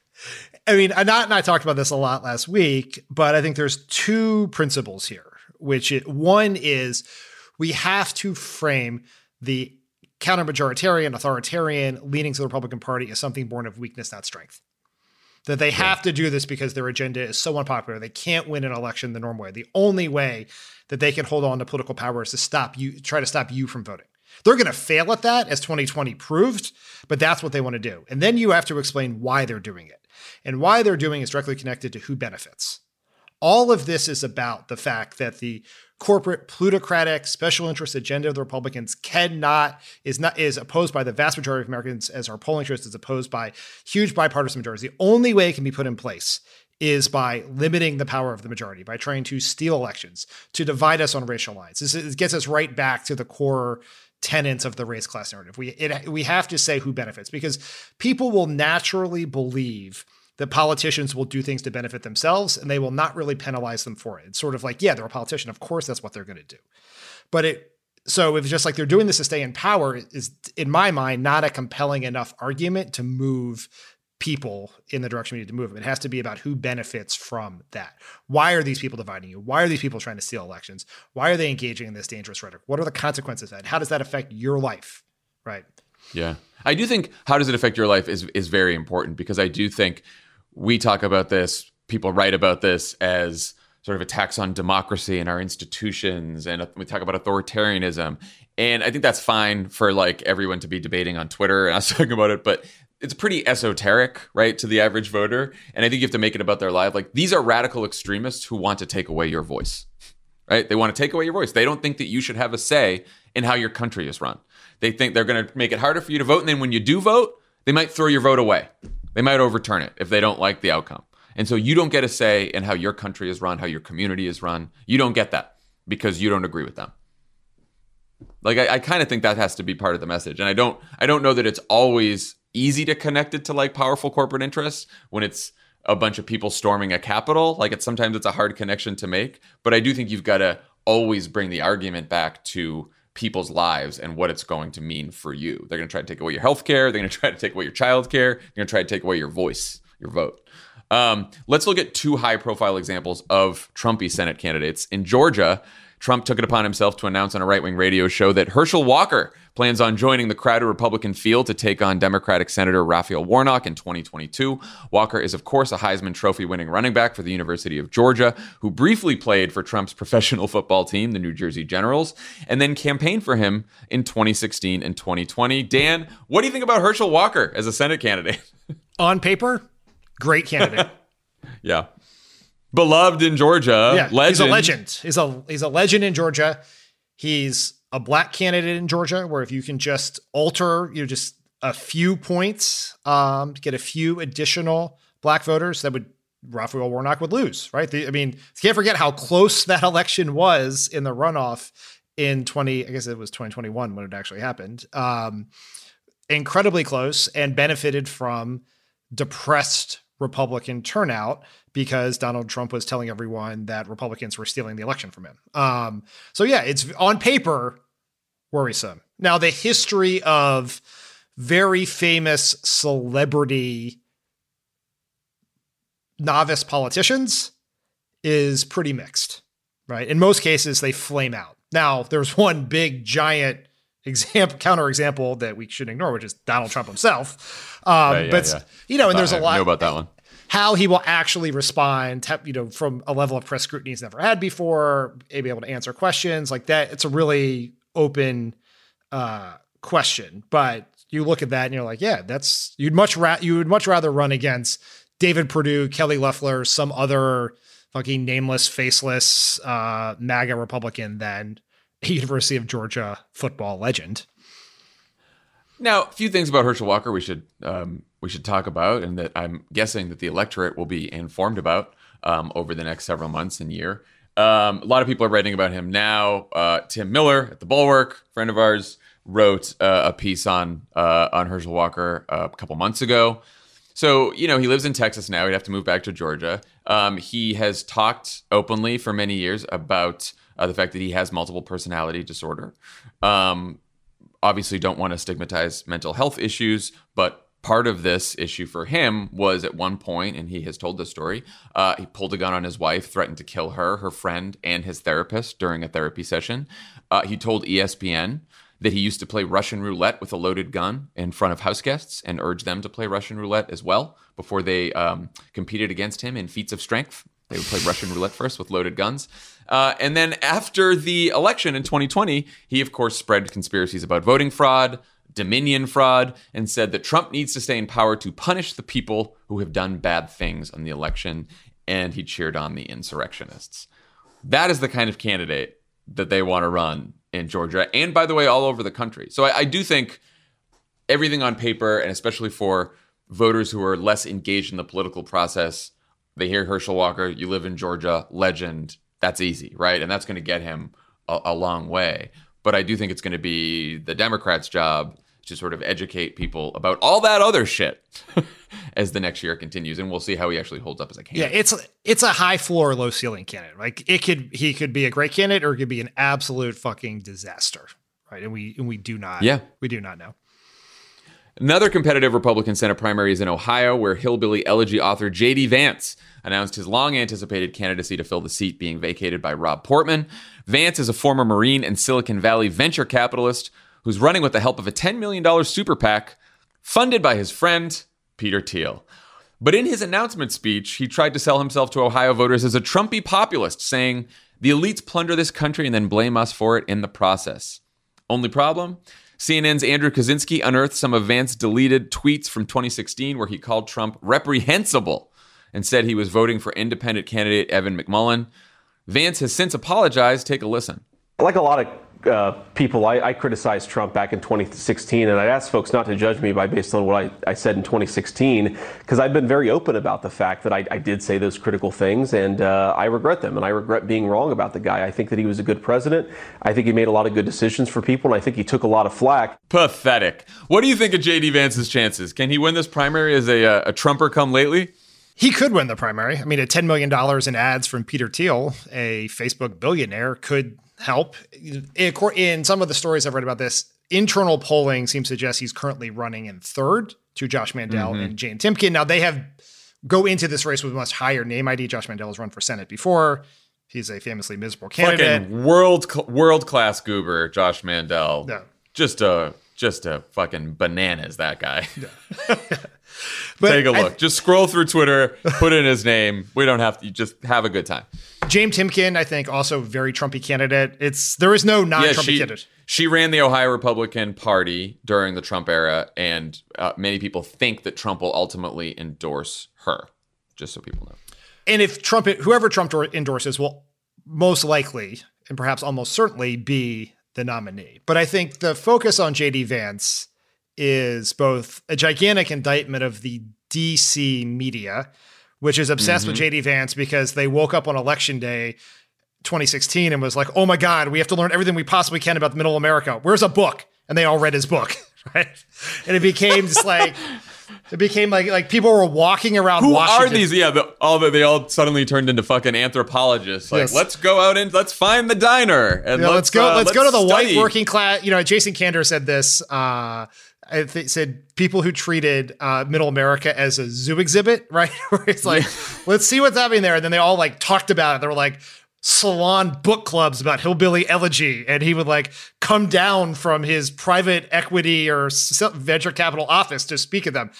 [laughs] I mean, Anat and I talked about this a lot last week, but I think there's two principles here. Which it, one is we have to frame the counter-majoritarian, authoritarian leanings of the Republican Party as something born of weakness, not strength. That they have to do this because their agenda is so unpopular. They can't win an election the normal way. The only way that they can hold on to political power is to stop you, try to stop you from voting. They're going to fail at that, as 2020 proved, but that's what they want to do. And then you have to explain why they're doing it. And why they're doing is directly connected to who benefits. All of this is about the fact that the corporate plutocratic special interest agenda of the Republicans cannot is not is opposed by the vast majority of Americans as our polling shows is opposed by huge bipartisan majorities. The only way it can be put in place is by limiting the power of the majority, by trying to steal elections, to divide us on racial lines. This gets us right back to the core tenets of the race class narrative. We it, we have to say who benefits because people will naturally believe that politicians will do things to benefit themselves and they will not really penalize them for it. It's sort of like, yeah, they're a politician. Of course that's what they're going to do. But it so if it's just like they're doing this to stay in power is in my mind not a compelling enough argument to move people in the direction we need to move them. It has to be about who benefits from that. Why are these people dividing you? Why are these people trying to steal elections? Why are they engaging in this dangerous rhetoric? What are the consequences of that? How does that affect your life? Right. Yeah. I do think how does it affect your life is is very important because I do think we talk about this, people write about this as sort of attacks on democracy and our institutions and we talk about authoritarianism and i think that's fine for like everyone to be debating on twitter and us [laughs] talking about it but it's pretty esoteric, right, to the average voter. And I think you have to make it about their life. Like these are radical extremists who want to take away your voice, right? They want to take away your voice. They don't think that you should have a say in how your country is run. They think they're going to make it harder for you to vote. And then when you do vote, they might throw your vote away. They might overturn it if they don't like the outcome. And so you don't get a say in how your country is run, how your community is run. You don't get that because you don't agree with them. Like I, I kind of think that has to be part of the message. And I don't I don't know that it's always easy to connect it to like powerful corporate interests when it's a bunch of people storming a capital. Like it's sometimes it's a hard connection to make, but I do think you've got to always bring the argument back to people's lives and what it's going to mean for you. They're going to try to take away your health care. They're going [laughs] to try to take away your child care. They're going to try to take away your voice, your vote. Um, let's look at two high profile examples of Trumpy Senate candidates. In Georgia, Trump took it upon himself to announce on a right wing radio show that Herschel Walker plans on joining the crowded Republican field to take on Democratic Senator Raphael Warnock in 2022. Walker is, of course, a Heisman Trophy winning running back for the University of Georgia, who briefly played for Trump's [laughs] professional football team, the New Jersey Generals, and then campaigned for him in 2016 and 2020. Dan, what do you think about Herschel Walker as a Senate candidate? [laughs] On paper, great candidate. [laughs] yeah beloved in Georgia. Yeah, legend. he's a legend. He's a he's a legend in Georgia. He's a black candidate in Georgia, where if you can just alter, you know, just a few points, um, get a few additional black voters, that would Raphael Warnock would lose, right? The, I mean, can't forget how close [laughs] that election was in the runoff in 20, I guess it was 2021 when it actually happened. Um, incredibly close and benefited from depressed Republican turnout because Donald Trump was telling everyone that Republicans were stealing the election from him. Um, so yeah, it's on paper worrisome. Now the history of very famous celebrity novice politicians is pretty mixed, right? In most cases, they flame out. Now, there's one big giant [laughs] example counterexample that we should ignore, which is Donald Trump himself. Um, right, yeah, but yeah. you know, and there's a lot know about that one how he will actually respond, you know, from a level of press scrutiny he's never had before, be able to answer questions like that. It's a really open uh, question, but you look at that and you're like, yeah, that's you'd much ra- you would much rather run against David Perdue, Kelly Loeffler, some other fucking nameless, faceless uh, MAGA Republican than a University of Georgia football legend. Now, a few things about Herschel Walker we should um, we should talk about, and that I'm guessing that the electorate will be informed about um, over the next several months and year. Um, a lot of people are writing about him now. Uh, Tim Miller at the Bulwark, friend of ours, wrote uh, a piece on uh, on Herschel Walker uh, a couple months ago. So you know he lives in Texas now. He'd have to move back to Georgia. Um, he has talked openly for many years about uh, the fact that he has multiple personality disorder. Um, obviously, don't want to stigmatize mental health issues, but part of this issue for him was at one point, and he has told the story, uh, he pulled a gun on his wife, threatened to kill her, her friend, and his therapist during a therapy session. Uh, he told ESPN that he used to play Russian roulette with a loaded gun in front of house guests and urged them to play Russian roulette as well before they um, competed against him in feats of strength. They would play Russian roulette first with loaded guns. Uh, and then after the election in 2020, he, of course, spread conspiracies about voting fraud, Dominion fraud, and said that Trump needs to stay in power to punish the people who have done bad things on the election. And he cheered on the insurrectionists. That is the kind of candidate that they want to run in Georgia, and by the way, all over the country. So I, I do think everything on paper, and especially for voters who are less engaged in the political process, they hear Herschel Walker, you live in Georgia, legend. That's easy, right? And that's going to get him a, a long way. But I do think it's going to be the Democrats' job to sort of educate people about all that other shit [laughs] as the next year continues, and we'll see how he actually holds up as a candidate. Yeah, it's it's a high floor, low ceiling candidate. Like it could he could be a great candidate, or it could be an absolute fucking disaster, right? And we and we do not, yeah, we do not know. Another competitive Republican Senate primary is in Ohio, where hillbilly elegy author J.D. Vance announced his long anticipated candidacy to fill the seat being vacated by Rob Portman. Vance is a former Marine and Silicon Valley venture capitalist who's running with the help of a $10 million super PAC funded by his friend, Peter Thiel. But in his announcement speech, he tried to sell himself to Ohio voters as a Trumpy populist, saying, The elites plunder this country and then blame us for it in the process. Only problem? CNN's Andrew Kaczynski unearthed some of Vance's deleted tweets from 2016 where he called Trump reprehensible and said he was voting for independent candidate Evan McMullin. Vance has since apologized. Take a listen. Like a lot of uh, people, I, I, criticized Trump back in 2016, and I asked folks not to judge me by based on what I, I said in 2016, because I've been very open about the fact that I, I did say those critical things, and uh, I regret them, and I regret being wrong about the guy. I think that he was a good president. I think he made a lot of good decisions for people, and I think he took a lot of flack. Pathetic. What do you think of J.D. Vance's chances? Can he win this primary as a, uh, a Trumper come lately? He could win the primary. I mean, at $10 million in ads from Peter Thiel, a Facebook billionaire, could help. In some of the stories I've read about this, internal polling seems to suggest he's currently running in third to Josh Mandel mm-hmm. and Jane Timken. Now, they have go into this race with a much higher name ID. Josh Mandel has run for Senate before. He's a famously miserable candidate. Fucking world world class goober, Josh Mandel. Yeah. Just a just a fucking bananas that guy. [laughs] Take a look. Just scroll through Twitter, put in his name. We don't have to just have a good time. Jane Timken, I think, also very Trumpy candidate. It's there is no non-Trumpy yeah, she, candidate. She ran the Ohio Republican Party during the Trump era, and uh, many people think that Trump will ultimately endorse her. Just so people know. And if Trump, whoever Trump endorses, will most likely and perhaps almost certainly be the nominee. But I think the focus on JD Vance is both a gigantic indictment of the DC media, which is obsessed mm-hmm. with JD Vance because they woke up on election day 2016 and was like, "Oh my god, we have to learn everything we possibly can about middle America. Where's a book?" And they all read his book, [laughs] right? And it became just like it became like like people were walking around. Who Washington. are these? Yeah, the, all the, they all suddenly turned into fucking anthropologists. Like, yes. let's go out and let's find the diner and yeah, let's, let's, go. Uh, let's, let's, go to the study. white working class. You know, Jason Kander said this. Uh, I th- said people who treated uh, Middle America as a zoo exhibit, [laughs] right? Where it's like, let's see what's happening there, and then they all like talked about it. They were like, salon book clubs about hillbilly elegy and he would like come down from his private equity or venture capital office to speak at them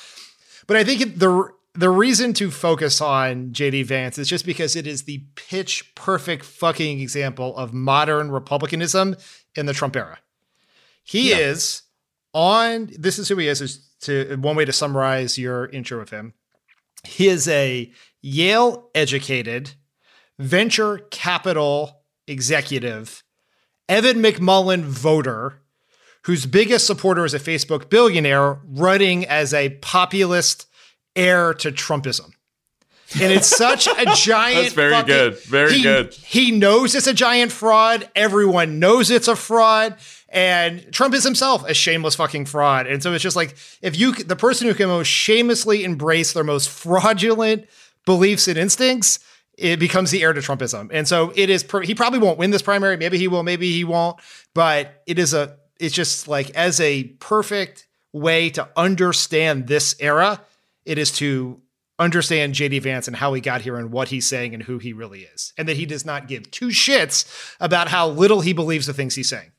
but I think the the reason to focus on JD Vance is just because it is the pitch perfect fucking example of modern republicanism in the Trump era. He yeah. is on this is who he is, is to one way to summarize your intro of him. He is a Yale educated venture capital executive, Evan McMullin voter whose biggest supporter is a Facebook billionaire running as a populist heir to Trumpism. And it's such a [laughs] giant. That's very good. Very he, good. He knows it's a giant fraud. Everyone knows it's a fraud. And Trump is himself a shameless fucking fraud. And so it's just like if you, the person who can most shamelessly embrace their most fraudulent beliefs and instincts, it becomes the heir to Trumpism. And so it is, he probably won't win this primary. Maybe he will, maybe he won't. But it is a it's just like as a perfect way to understand this era, it is to understand JD Vance and how he got here and what he's saying and who he really is. And that he does not give two shits about how little he believes the things he's saying.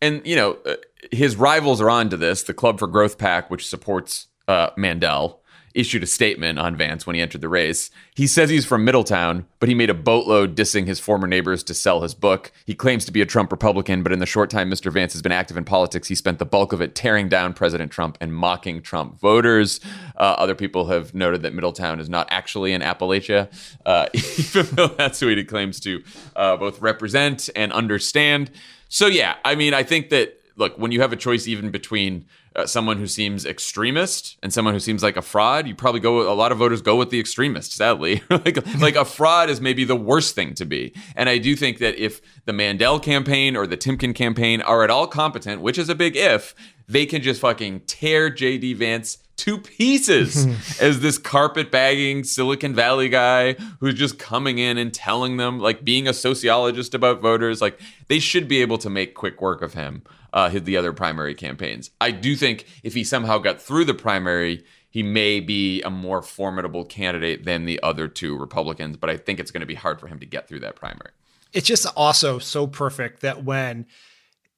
And, you know, uh, his rivals are on to this. The Club for Growth PAC, which supports uh, Mandel, issued a statement on Vance when he entered the race. He says he's from Middletown, but he made a boatload dissing his former neighbors to sell his book. He claims to be a Trump Republican, but in the short time Mr. Vance has been active in politics, he spent the bulk of it tearing down President Trump and mocking Trump voters. Uh, other people have noted that Middletown is not actually in Appalachia, uh, [laughs] even though that's who he claims to uh, both represent and understand. So, yeah, I mean, I think that, look, when you have a choice even between uh, someone who seems extremist and someone who seems like a fraud, you probably go. A lot of voters go with the extremist. Sadly, [laughs] like like a fraud is maybe the worst thing to be. And I do think that if the Mandel campaign or the Timken campaign are at all competent, which is a big if, they can just fucking tear JD Vance to pieces [laughs] as this carpet bagging Silicon Valley guy who's just coming in and telling them, like being a sociologist about voters. Like they should be able to make quick work of him uh, the other primary campaigns. I do think if he somehow got through the primary, he may be a more formidable candidate than the other two Republicans, but I think it's going to be hard for him to get through that primary. It's just also so perfect that when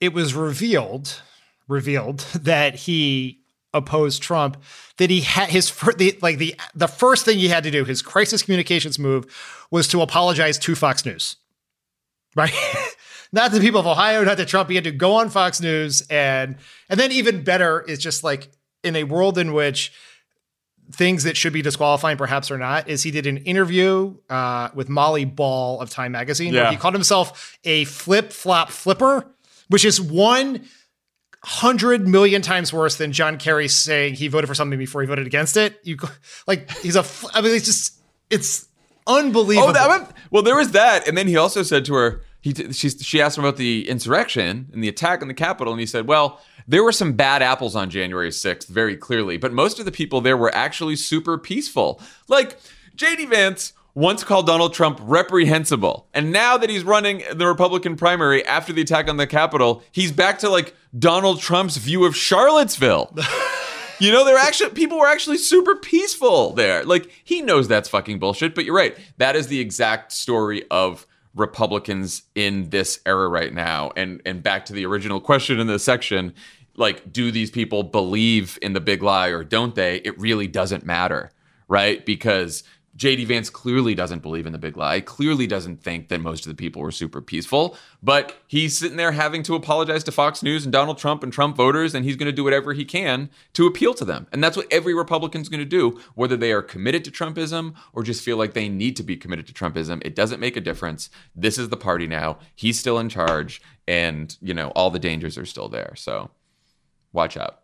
it was revealed revealed [laughs] that he opposed Trump, that he had his the, like the the first thing he had to do, his crisis communications move, was to apologize to Fox News, right? [laughs] not the people of Ohio, not the Trump. He had to go on Fox News and and then even better is just like in a world in which things that should be disqualifying perhaps or not is he did an interview uh, with Molly Ball of Time Magazine yeah. where he called himself a flip flop flipper, which is one hundred million times worse than John Kerry saying he voted for something before he voted against it. You like he's a. I mean, it's just it's unbelievable. Oh, that, well, there was that, and then he also said to her he she she asked him about the insurrection and the attack on the Capitol, and he said, "Well, there were some bad apples on January 6th, very clearly, but most of the people there were actually super peaceful. Like, JD Vance once called Donald Trump reprehensible. And now that he's running the Republican primary after the attack on the Capitol, he's back to like Donald Trump's view of Charlottesville. [laughs] you know, they're actually people were actually super peaceful there. Like he knows that's fucking bullshit, but you're right. That is the exact story of Republicans in this era right now. And and back to the original question in this section, like do these people believe in the big lie or don't they? It really doesn't matter, right? Because JD Vance clearly doesn't believe in the big lie, clearly doesn't think that most of the people were super peaceful, but he's sitting there having to apologize to Fox News and Donald Trump and Trump voters, and he's going to do whatever he can to appeal to them. And that's what every Republican's going to do, whether they are committed to Trumpism or just feel like they need to be committed to Trumpism. It doesn't make a difference. This is the party now. He's still in charge, and, you know, all the dangers are still there. So watch out.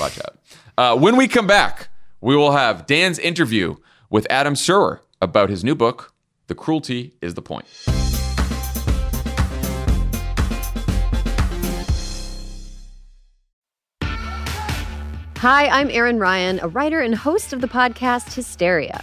Watch out. [laughs] Uh, when we come back, we will have Dan's interview with Adam Serwer about his new book, The Cruelty is the Point. Hi, I'm Erin Ryan, a writer and host of the podcast Hysteria.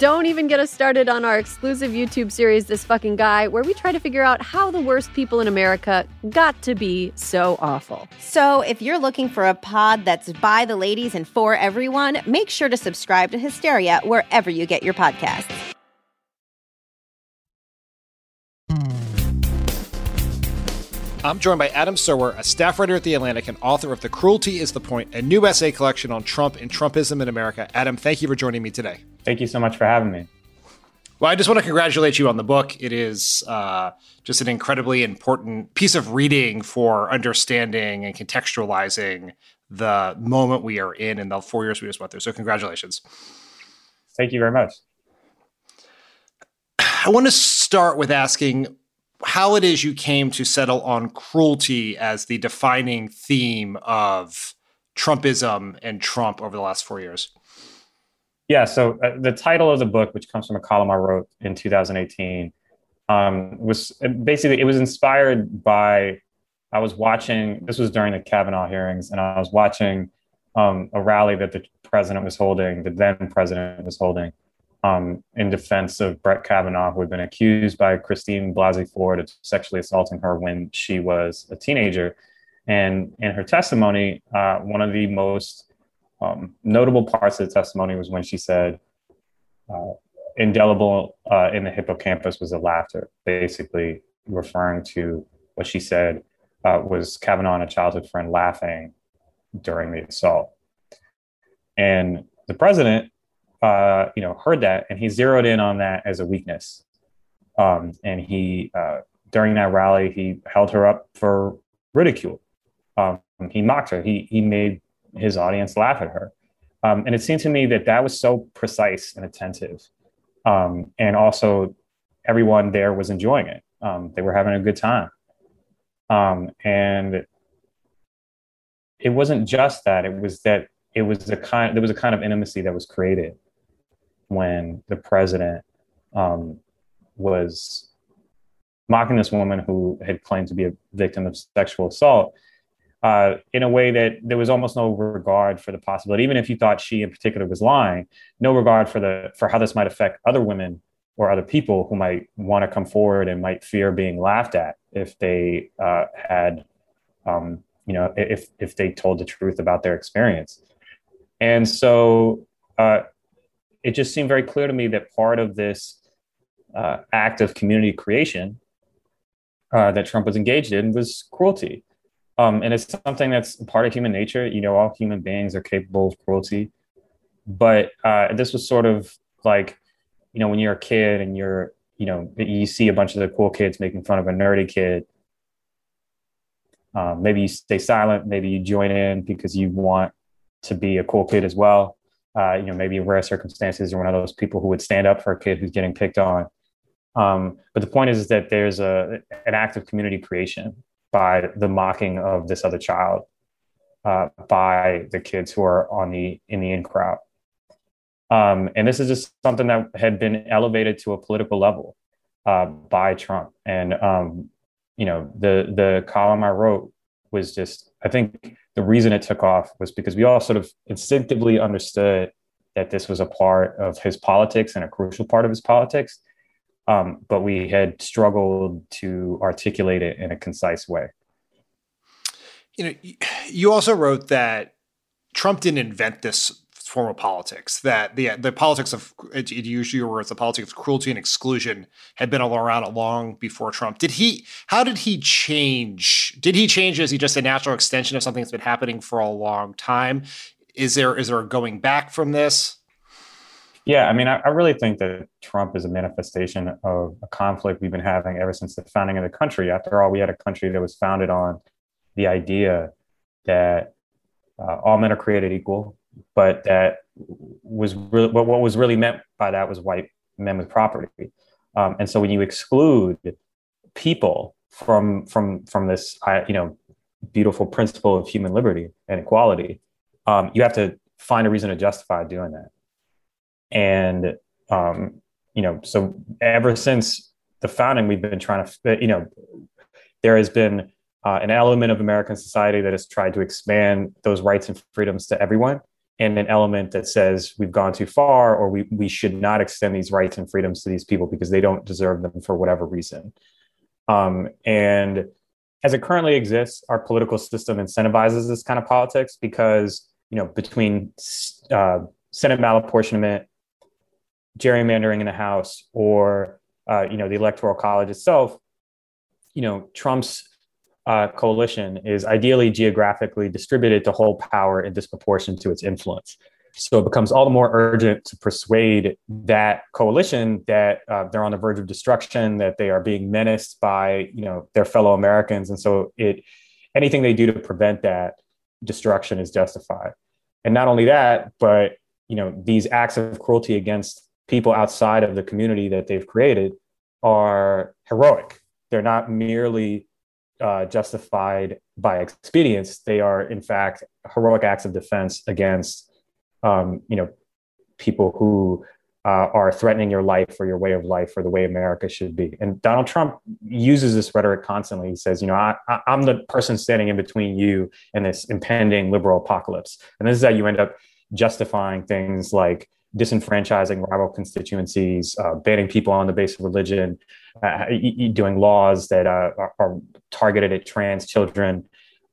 Don't even get us started on our exclusive YouTube series, This Fucking Guy, where we try to figure out how the worst people in America got to be so awful. So, if you're looking for a pod that's by the ladies and for everyone, make sure to subscribe to Hysteria wherever you get your podcasts. I'm joined by Adam Serwer, a staff writer at The Atlantic and author of The Cruelty is the Point, a new essay collection on Trump and Trumpism in America. Adam, thank you for joining me today. Thank you so much for having me. Well, I just want to congratulate you on the book. It is uh, just an incredibly important piece of reading for understanding and contextualizing the moment we are in and the four years we just went through. So, congratulations. Thank you very much. I want to start with asking how it is you came to settle on cruelty as the defining theme of Trumpism and Trump over the last four years. Yeah, so uh, the title of the book, which comes from a column I wrote in 2018, um, was basically it was inspired by I was watching. This was during the Kavanaugh hearings, and I was watching um, a rally that the president was holding, the then president was holding, um, in defense of Brett Kavanaugh, who had been accused by Christine Blasey Ford of sexually assaulting her when she was a teenager. And in her testimony, uh, one of the most um, notable parts of the testimony was when she said, uh, indelible uh, in the hippocampus was the laughter, basically referring to what she said uh, was Kavanaugh and a childhood friend laughing during the assault. And the president uh, you know, heard that and he zeroed in on that as a weakness. Um, and he, uh, during that rally, he held her up for ridicule. Um, he mocked her. He he made his audience laugh at her. Um, and it seemed to me that that was so precise and attentive. Um, and also, everyone there was enjoying it. Um, they were having a good time. Um, and it wasn't just that; it was that it was a kind. There was a kind of intimacy that was created when the president um, was mocking this woman who had claimed to be a victim of sexual assault uh, in a way that there was almost no regard for the possibility, even if you thought she in particular was lying, no regard for the for how this might affect other women or other people who might want to come forward and might fear being laughed at if they uh, had, um, you know, if if they told the truth about their experience. And so uh, it just seemed very clear to me that part of this uh, act of community creation uh, that Trump was engaged in was cruelty. Um, and it's something that's part of human nature. You know, all human beings are capable of cruelty. But uh, this was sort of like, you know, when you're a kid and you're, you know, you see a bunch of the cool kids making fun of a nerdy kid. Um, maybe you stay silent. Maybe you join in because you want to be a cool kid as well. Uh, you know, maybe in rare circumstances, you're one of those people who would stand up for a kid who's getting picked on. Um, but the point is, is that there's a an act of community creation by the mocking of this other child uh, by the kids who are on the in the in crowd. Um, and this is just something that had been elevated to a political level uh, by Trump. And um, you know, the the column I wrote was just I think the reason it took off was because we all sort of instinctively understood that this was a part of his politics and a crucial part of his politics. Um, but we had struggled to articulate it in a concise way. You know, you also wrote that Trump didn't invent this form of politics. That the the politics of it, your words, the politics of cruelty and exclusion had been around long before Trump. Did he? How did he change? Did he change? Is he just a natural extension of something that's been happening for a long time? Is there is there a going back from this? Yeah, I mean, I, I, really think that Trump is a manifestation of a conflict we've been having ever since the founding of the country. After all, we had a country that was founded on the idea that uh, all men are created equal, but that was really what, what was really meant by that was white men with property. Um, and so when you exclude people from from from this, you know, beautiful principle of human liberty and equality, um, you have to find a reason to justify doing that and um, you know so ever since the founding we've been trying to you know there has been uh, an element of american society that has tried to expand those rights and freedoms to everyone and an element that says we've gone too far or we, we should not extend these rights and freedoms to these people because they don't deserve them for whatever reason. Um, and as it currently exists our political system incentivizes this kind of politics because you know between uh, senate malapportionment gerrymandering in the House or uh, you know the Electoral College itself, you know Trump's uh, coalition is ideally geographically distributed to hold power in disproportion to its influence. So it becomes all the more urgent to persuade that coalition that uh, they're on the verge of destruction, that they are being menaced by you know their fellow Americans, and so it anything they do to prevent that destruction is justified. And not only that, but you know these acts of cruelty against people outside of the community that they've created are heroic. They're not merely uh, justified by expedience. They are, in fact, heroic acts of defense against, um, you know, people who uh, are threatening your life or your way of life or the way America should be. And Donald Trump uses this rhetoric constantly. He says, you know, I, am the person standing in between you and this impending liberal apocalypse. And this is how you end up justifying things like disenfranchising rival constituencies, uh, banning people on the basis of religion, uh, doing laws that uh, are, targeted at trans children.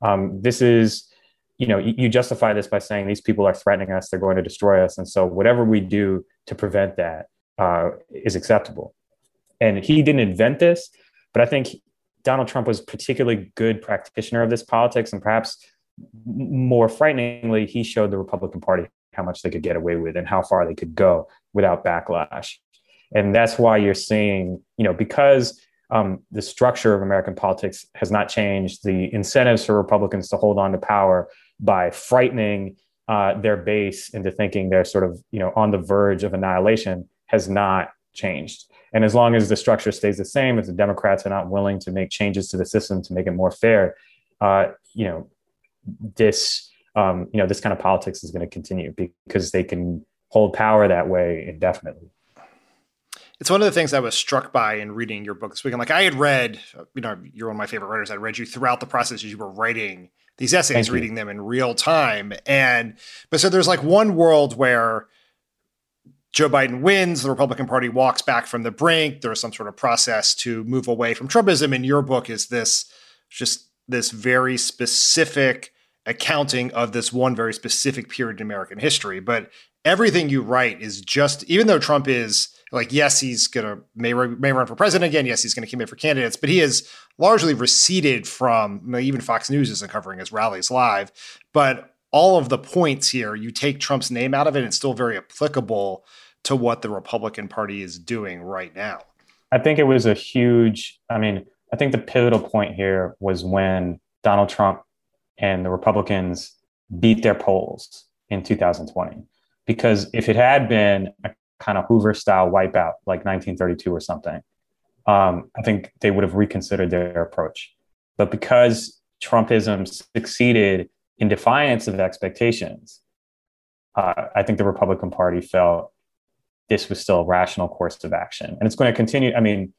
Um, this is, you know, you justify this by saying these people are threatening us, they're going to destroy us. And so whatever we do to prevent that uh, is acceptable. And he didn't invent this, but I think Donald Trump was particularly good practitioner of this politics and perhaps more frighteningly, he showed the Republican Party how much they could get away with and how far they could go without backlash. And that's why you're seeing, you know, because um, the structure of American politics has not changed, the incentives for Republicans to hold on to power by frightening uh, their base into thinking they're sort of, you know, on the verge of annihilation has not changed. And as long as the structure stays the same, if the Democrats are not willing to make changes to the system to make it more fair, uh, you know, this um, you know, this kind of politics is going to continue because they can hold power that way indefinitely. It's one of the things I was struck by in reading your book this week. I'm like, I had read, you know, you're one of my favorite writers. I read you throughout the process as you were writing these essays, reading them in real time. And, but so there's like one world where Joe Biden wins, the Republican Party walks back from the brink. There's some sort of process to move away from Trumpism. And your book is this just this very specific accounting of this one very specific period in American history. But everything you write is just, even though Trump is like, yes, he's gonna may, may run for president again. Yes, he's gonna commit for candidates, but he has largely receded from even Fox News isn't covering his rallies live. But all of the points here, you take Trump's name out of it, it's still very applicable to what the Republican Party is doing right now. I think it was a huge. I mean, I think the pivotal point here was when Donald Trump and the Republicans beat their polls in 2020. Because if it had been a kind of Hoover style wipeout like 1932 or something, um, I think they would have reconsidered their approach. But because Trumpism succeeded in defiance of expectations, uh, I think the Republican Party felt this was still a rational course of action. And it's going to continue. I mean,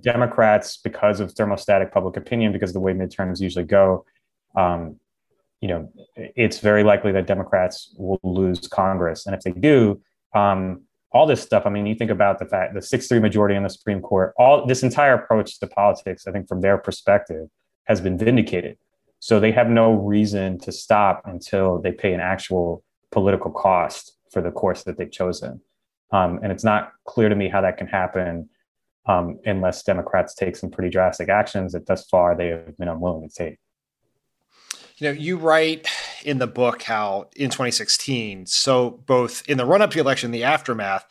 Democrats, because of thermostatic public opinion, because of the way midterms usually go, um, you know, it's very likely that Democrats will lose Congress. And if they do, um, all this stuff, I mean, you think about the fact the 6 3 majority in the Supreme Court, all this entire approach to politics, I think from their perspective, has been vindicated. So they have no reason to stop until they pay an actual political cost for the course that they've chosen. Um, and it's not clear to me how that can happen um, unless Democrats take some pretty drastic actions that thus far they have been unwilling to take. You know, you write in the book how in 2016, so both in the run up to the election, the aftermath,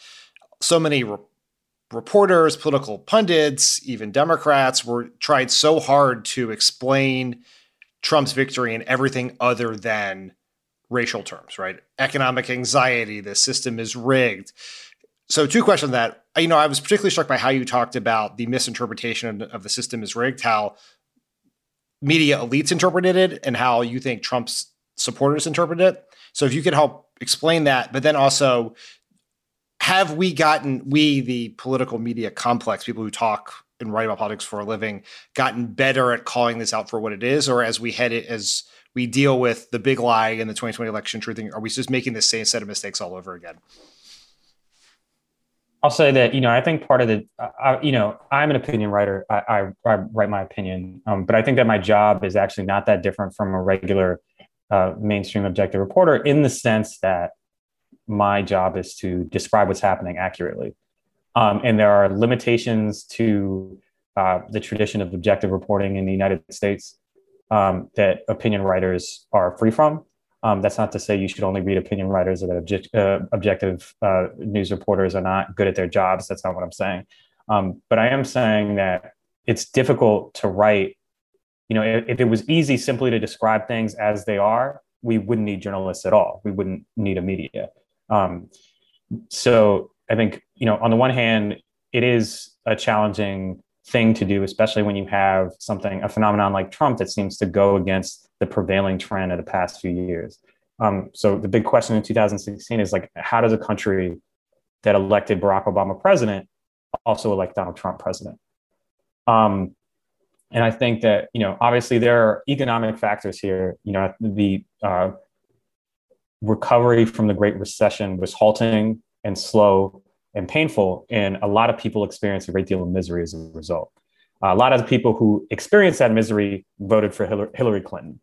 so many re- reporters, political pundits, even Democrats were tried so hard to explain Trump's victory in everything other than racial terms, right? Economic anxiety, the system is rigged. So, two questions that you know, I was particularly struck by how you talked about the misinterpretation of the system is rigged, how media elites interpreted it, and how you think Trump's supporters interpreted it. So, if you could help explain that, but then also, have we gotten we the political media complex, people who talk and write about politics for a living, gotten better at calling this out for what it is, or as we head it as we deal with the big lie in the 2020 election truthing, are we just making the same set of mistakes all over again? I'll say that you know I think part of the uh, you know I'm an opinion writer. I, I, I write my opinion, um, but I think that my job is actually not that different from a regular uh, mainstream objective reporter in the sense that my job is to describe what's happening accurately, um, and there are limitations to uh, the tradition of objective reporting in the United States um, that opinion writers are free from. Um, that's not to say you should only read opinion writers or that object, uh, objective uh, news reporters are not good at their jobs. That's not what I'm saying. Um, but I am saying that it's difficult to write. You know, if, if, it was easy simply to describe things as they are, we wouldn't need journalists at all. We wouldn't need a media. Um, so I think you know, on the one hand, it is a challenging thing to do, especially when you have something, a phenomenon like Trump that seems to go against the prevailing trend of the past few years. Um, so the big question in 2016 is like, how does a country that elected Barack Obama president also elect Donald Trump president? Um, and I think that you know, obviously, there are economic factors here. You know, the uh, recovery from the Great Recession was halting and slow and painful, and a lot of people experienced a great deal of misery as a result. A lot of the people who experienced that misery voted for Hillary Clinton.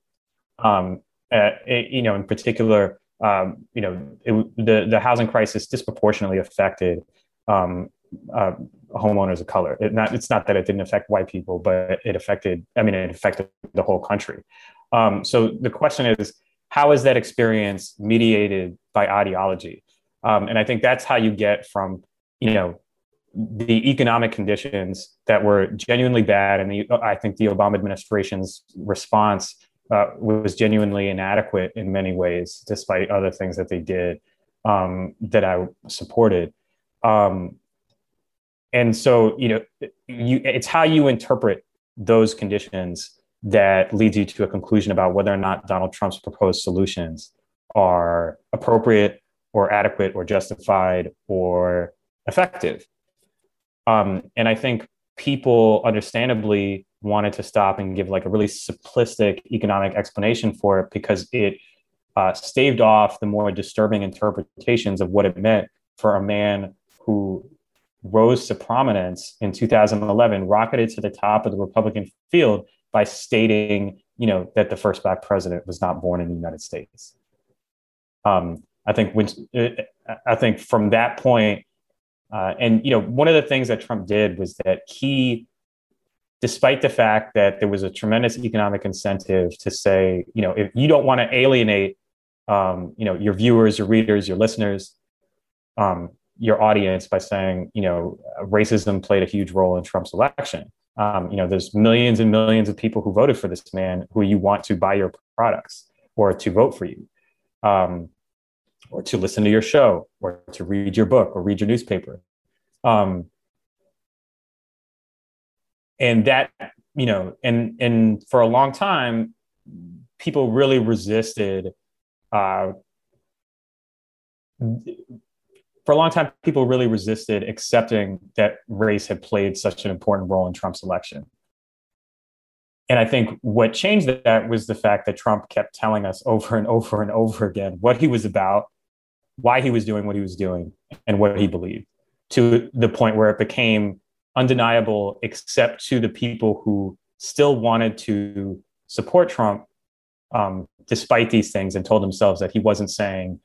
Um, uh, it, you know, in particular, um, you know, it, the the housing crisis disproportionately affected um, uh, homeowners of color. It not, it's not that it didn't affect white people, but it affected. I mean, it affected the whole country. Um, so the question is, how is that experience mediated by ideology? Um, and I think that's how you get from, you know, the economic conditions that were genuinely bad. And the, I think the Obama administration's response uh, was genuinely inadequate in many ways, despite other things that they did um, that I supported. Um, and so, you know, you, it's how you interpret those conditions that leads you to a conclusion about whether or not Donald Trump's proposed solutions are appropriate or adequate or justified or effective. Um, and I think people understandably wanted to stop and give like a really simplistic economic explanation for it because it uh, staved off the more disturbing interpretations of what it meant for a man who rose to prominence in 2011, rocketed to the top of the Republican field by stating, you know, that the first black president was not born in the United States. Um, I think when I think from that point, uh, and you know, one of the things that Trump did was that he, despite the fact that there was a tremendous economic incentive to say, you know, if you don't want to alienate, um, you know, your viewers, your readers, your listeners, um, your audience by saying, you know, racism played a huge role in Trump's election. Um, you know, there's millions and millions of people who voted for this man who you want to buy your products or to vote for you, um, or to listen to your show, or to read your book, or read your newspaper. Um, and that, you know, and and for a long time, people really resisted. Uh, for a long time, people really resisted accepting that race had played such an important role in Trump's election. And I think what changed that was the fact that Trump kept telling us over and over and over again what he was about, why he was doing what he was doing, and what he believed, to the point where it became undeniable, except to the people who still wanted to support Trump um, despite these things and told themselves that he wasn't saying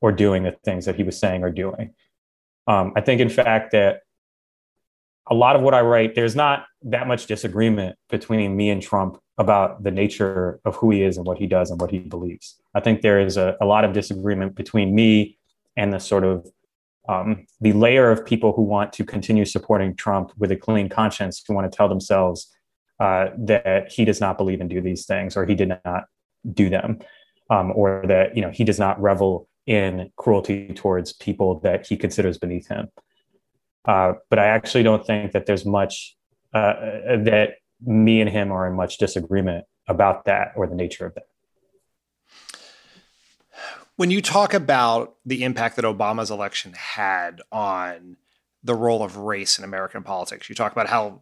or doing the things that he was saying or doing. Um, I think, in fact, that a lot of what I write, there's not that much disagreement between me and Trump about the nature of who he is and what he does and what he believes. I think there is a, a lot of disagreement between me and the sort of um, the layer of people who want to continue supporting Trump with a clean conscience, who want to tell themselves uh, that he does not believe and do these things, or he did not do them, um, or that you know he does not revel in cruelty towards people that he considers beneath him. Uh, but I actually don't think that there's much uh, uh, that me and him are in much disagreement about that or the nature of that. When you talk about the impact that Obama's election had on the role of race in American politics, you talk about how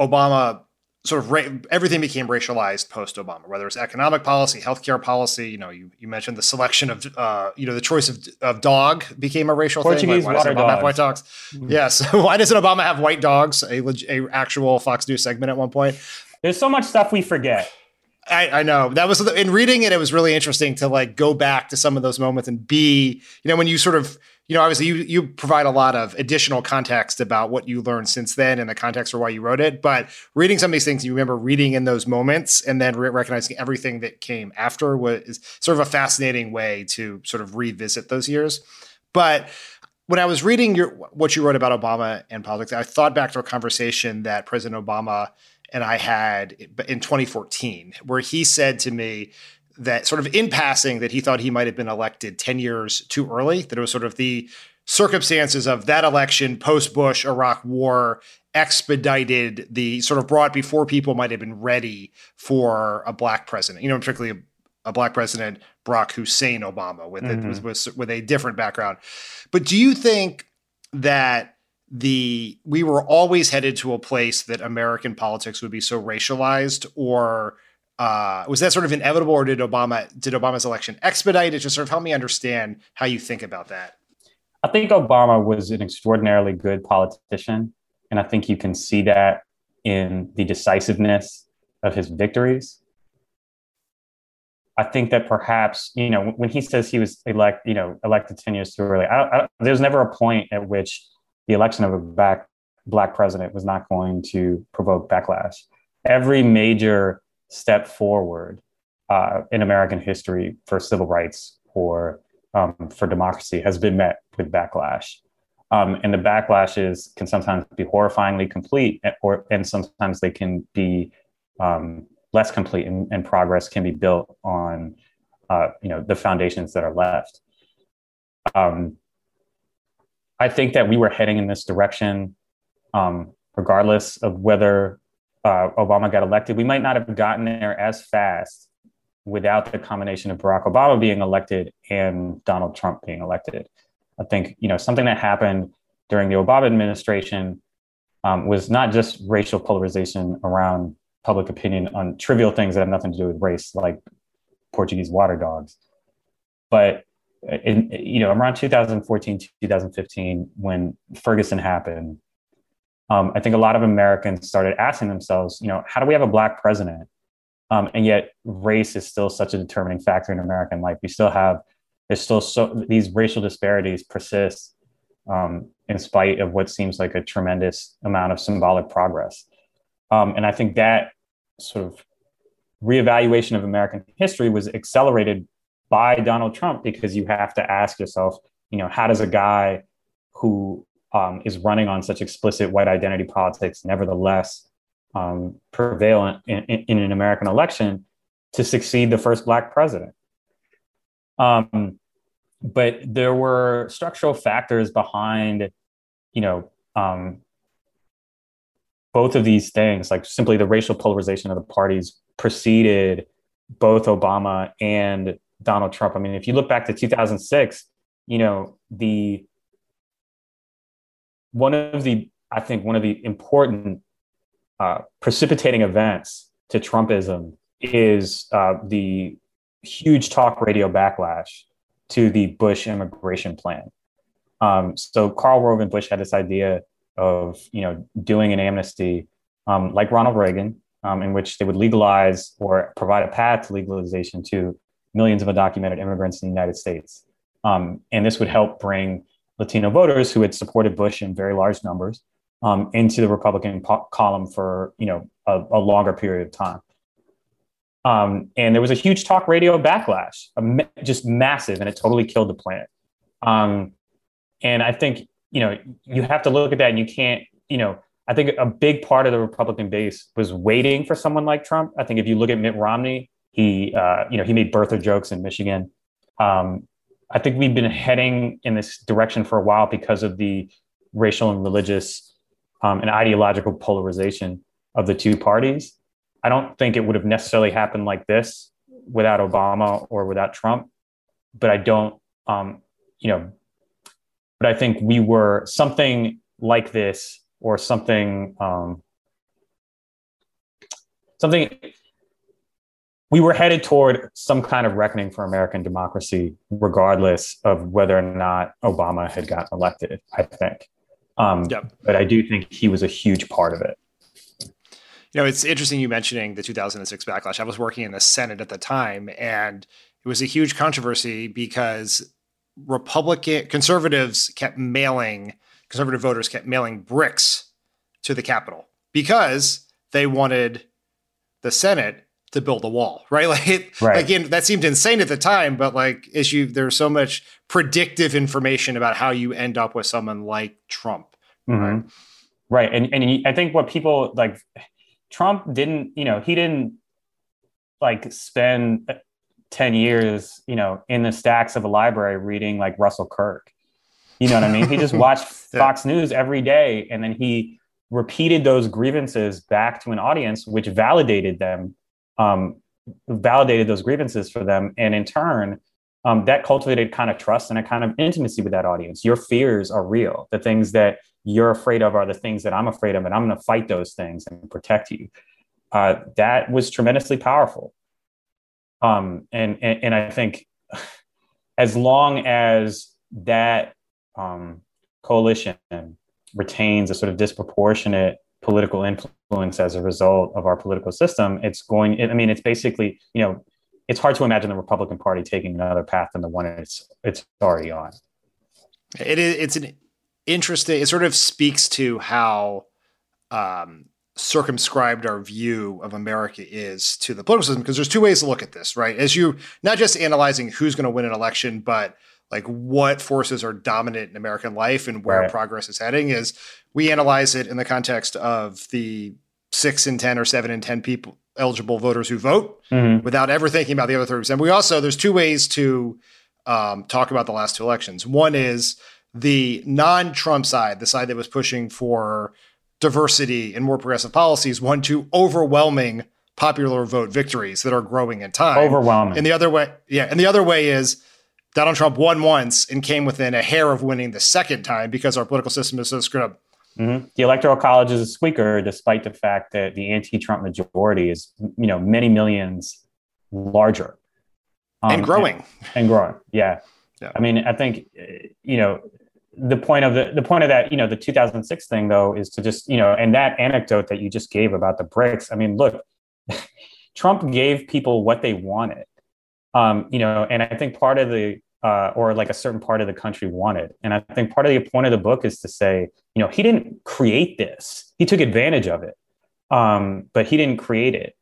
Obama sort of ra- everything became racialized post Obama, whether it's economic policy, healthcare policy. You know, you, you mentioned the selection of, uh, you know, the choice of, of dog became a racial Portuguese thing. Like, why water dogs. have white dogs? Mm-hmm. Yeah. So [laughs] why doesn't Obama have white dogs? A, a actual Fox News segment at one point. There's so much stuff we forget. I, I, know that was in reading it. It was really interesting to like go back to some of those moments and be, you know, when you sort of you know, obviously you you provide a lot of additional context about what you learned since then and the context for why you wrote it. But reading some of these things, you remember reading in those moments and then re- recognizing everything that came after was sort of a fascinating way to sort of revisit those years. But when I was reading your what you wrote about Obama and politics, I thought back to a conversation that President Obama and I had in 2014, where he said to me, that sort of in passing that he thought he might have been elected 10 years too early, that it was sort of the circumstances of that election, post Bush, Iraq war, expedited the sort of brought before people might have been ready for a black president, you know, particularly a, a black president, Barack Hussein Obama, with, mm-hmm. it, with, with a different background. But do you think that the we were always headed to a place that American politics would be so racialized or uh, was that sort of inevitable, or did Obama did Obama's election expedite it? Just sort of help me understand how you think about that. I think Obama was an extraordinarily good politician, and I think you can see that in the decisiveness of his victories. I think that perhaps you know when he says he was elect, you know, elected ten years too early. I, I, there's never a point at which the election of a black black president was not going to provoke backlash. Every major step forward uh, in American history for civil rights or um, for democracy has been met with backlash. Um, and the backlashes can sometimes be horrifyingly complete, or and sometimes they can be um, less complete, and, and, progress can be built on uh, you know the foundations that are left. Um, I think that we were heading in this direction, um, regardless of whether uh, Obama got elected, we might not have gotten there as fast without the combination of Barack Obama being elected and Donald Trump being elected. I think you know something that happened during the Obama administration um, was not just racial polarization around public opinion on trivial things that have nothing to do with race, like Portuguese water dogs, but in you know around 2014 2015 when Ferguson happened um, I think a lot of Americans started asking themselves, you know, how do we have a black president? Um, and yet race is still such a determining factor in American life. We still have, there's still so these racial disparities persist um, in spite of what seems like a tremendous amount of symbolic progress. Um, and I think that sort of reevaluation of American history was accelerated by Donald Trump because you have to ask yourself, you know, how does a guy who um, is running on such explicit white identity politics, nevertheless, um, prevail in, in, in, an American election to succeed the first black president. Um, but there were structural factors behind, you know, um, both of these things, like simply the racial polarization of the parties, preceded both Obama and Donald Trump. I mean, if you look back to 2006, you know, the one of the I think one of the important uh, precipitating events to Trumpism is uh, the huge talk radio backlash to the Bush immigration plan. Um, so Karl Rove and Bush had this idea of you know doing an amnesty um, like Ronald Reagan, um, in which they would legalize or provide a path to legalization to millions of undocumented immigrants in the United States. Um, and this would help bring Latino voters who had supported Bush in very large numbers um, into the Republican po- column for you know a, a longer period of time. Um, and there was a huge talk radio backlash, ma- just massive, and it totally killed the plan. Um, and I think you know you have to look at that, and you can't you know I think a big part of the Republican base was waiting for someone like Trump. I think if you look at Mitt Romney, he uh, you know he made birther jokes in Michigan. Um, I think we've been heading in this direction for a while because of the racial and religious um, and ideological polarization of the two parties. I don't think it would have necessarily happened like this without Obama or without Trump, but I don't, um, you know, but I think we were something like this or something, um, something we were headed toward some kind of reckoning for American democracy, regardless of whether or not Obama had gotten elected, I think. Um, yep. But I do think he was a huge part of it. You know, it's interesting you mentioning the 2006 backlash. I was working in the Senate at the time, and it was a huge controversy because Republican conservatives kept mailing, conservative voters kept mailing bricks to the Capitol because they wanted the Senate to build a wall, [laughs] right? Like, it, right. again, that seemed insane at the time, but like, as you, there's so much predictive information about how you end up with someone like Trump, mm-hmm. right? Right, and and I think what people like, Trump didn't, you know, he didn't like spend ten years, you know, in the stacks of a library reading like Russell Kirk. You know what I mean? He just [laughs] watched yeah. Fox News every day, and then he repeated those grievances back to an audience, which validated them um, validated those grievances for them. And in turn, um, that cultivated kind of trust and a kind of intimacy with that audience. Your fears are real. The things that you're afraid of are the things that I'm afraid of, and I'm going to fight those things and protect you. Uh, that was tremendously powerful. Um, and, and, and I think [sighs] as long as that um, coalition retains a sort of disproportionate political influence as a result of our political system, it's going, I mean, it's basically, you know, it's hard to imagine the Republican Party taking another path than the one it's it's already on. It is it's an interesting it sort of speaks to how um, circumscribed our view of America is to the political system because there's two ways to look at this, right? As you not just analyzing who's going to win an election, but like what forces are dominant in American life and where right. progress is heading is we analyze it in the context of the six and 10 or seven and 10 people eligible voters who vote mm-hmm. without ever thinking about the other 30%. We also, there's two ways to um, talk about the last two elections. One is the non Trump side, the side that was pushing for diversity and more progressive policies, won two overwhelming popular vote victories that are growing in time. Overwhelming. And the other way, yeah. And the other way is Donald Trump won once and came within a hair of winning the second time because our political system is so screwed up. Mm-hmm. The electoral college is a squeaker, despite the fact that the anti-Trump majority is, you know, many millions larger um, and growing and, and growing. Yeah. yeah. I mean, I think, you know, the point of the the point of that, you know, the 2006 thing though is to just, you know, and that anecdote that you just gave about the bricks. I mean, look, [laughs] Trump gave people what they wanted. Um, you know, and I think part of the uh, or like a certain part of the country wanted. And I think part of the point of the book is to say, you know, he didn't create this; he took advantage of it, um, but he didn't create it.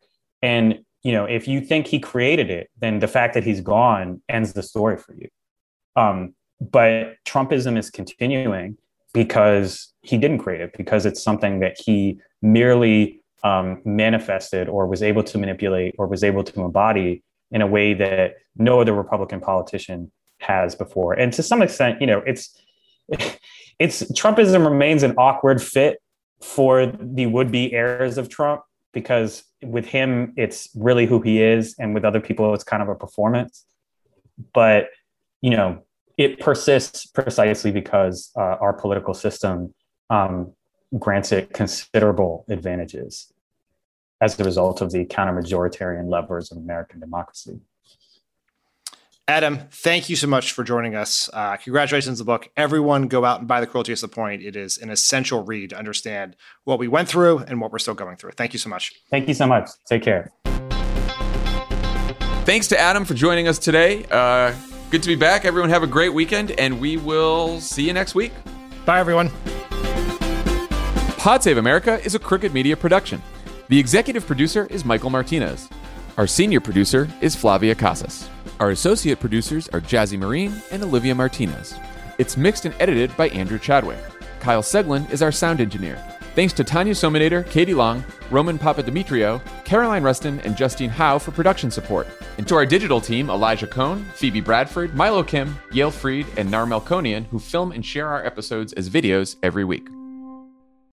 And you know, if you think he created it, then the fact that he's gone ends the story for you. Um, but Trumpism is continuing because he didn't create it, because it's something that he merely um, manifested or was able to manipulate or was able to embody in a way that no other Republican politician has before. And to some extent, you know, it's [laughs] it's Trumpism remains an awkward fit for the would-be heirs of Trump because with him it's really who he is and with other people it's kind of a performance. But, you know, it persists precisely because uh, our political system um, grants it considerable advantages as a result of the counter-majoritarian levers of American democracy. Adam, thank you so much for joining us. Uh, congratulations on the book. Everyone go out and buy The Cruelty is the Point. It is an essential read to understand what we went through and what we're still going through. Thank you so much. Thank you so much. Take care. Thanks to Adam for joining us today. Uh, good to be back. Everyone have a great weekend, and we will see you next week. Bye, everyone. Pod Save America is a Crooked Media production. The executive producer is Michael Martinez. Our senior producer is Flavia Casas. Our associate producers are Jazzy Marine and Olivia Martinez. It's mixed and edited by Andrew Chadwick. Kyle Seglin is our sound engineer. Thanks to Tanya Somanader, Katie Long, Roman Papadimitriou, Caroline Rustin, and Justine Howe for production support. And to our digital team, Elijah Cohn, Phoebe Bradford, Milo Kim, Yale Freed, and Nar Melkonian, who film and share our episodes as videos every week.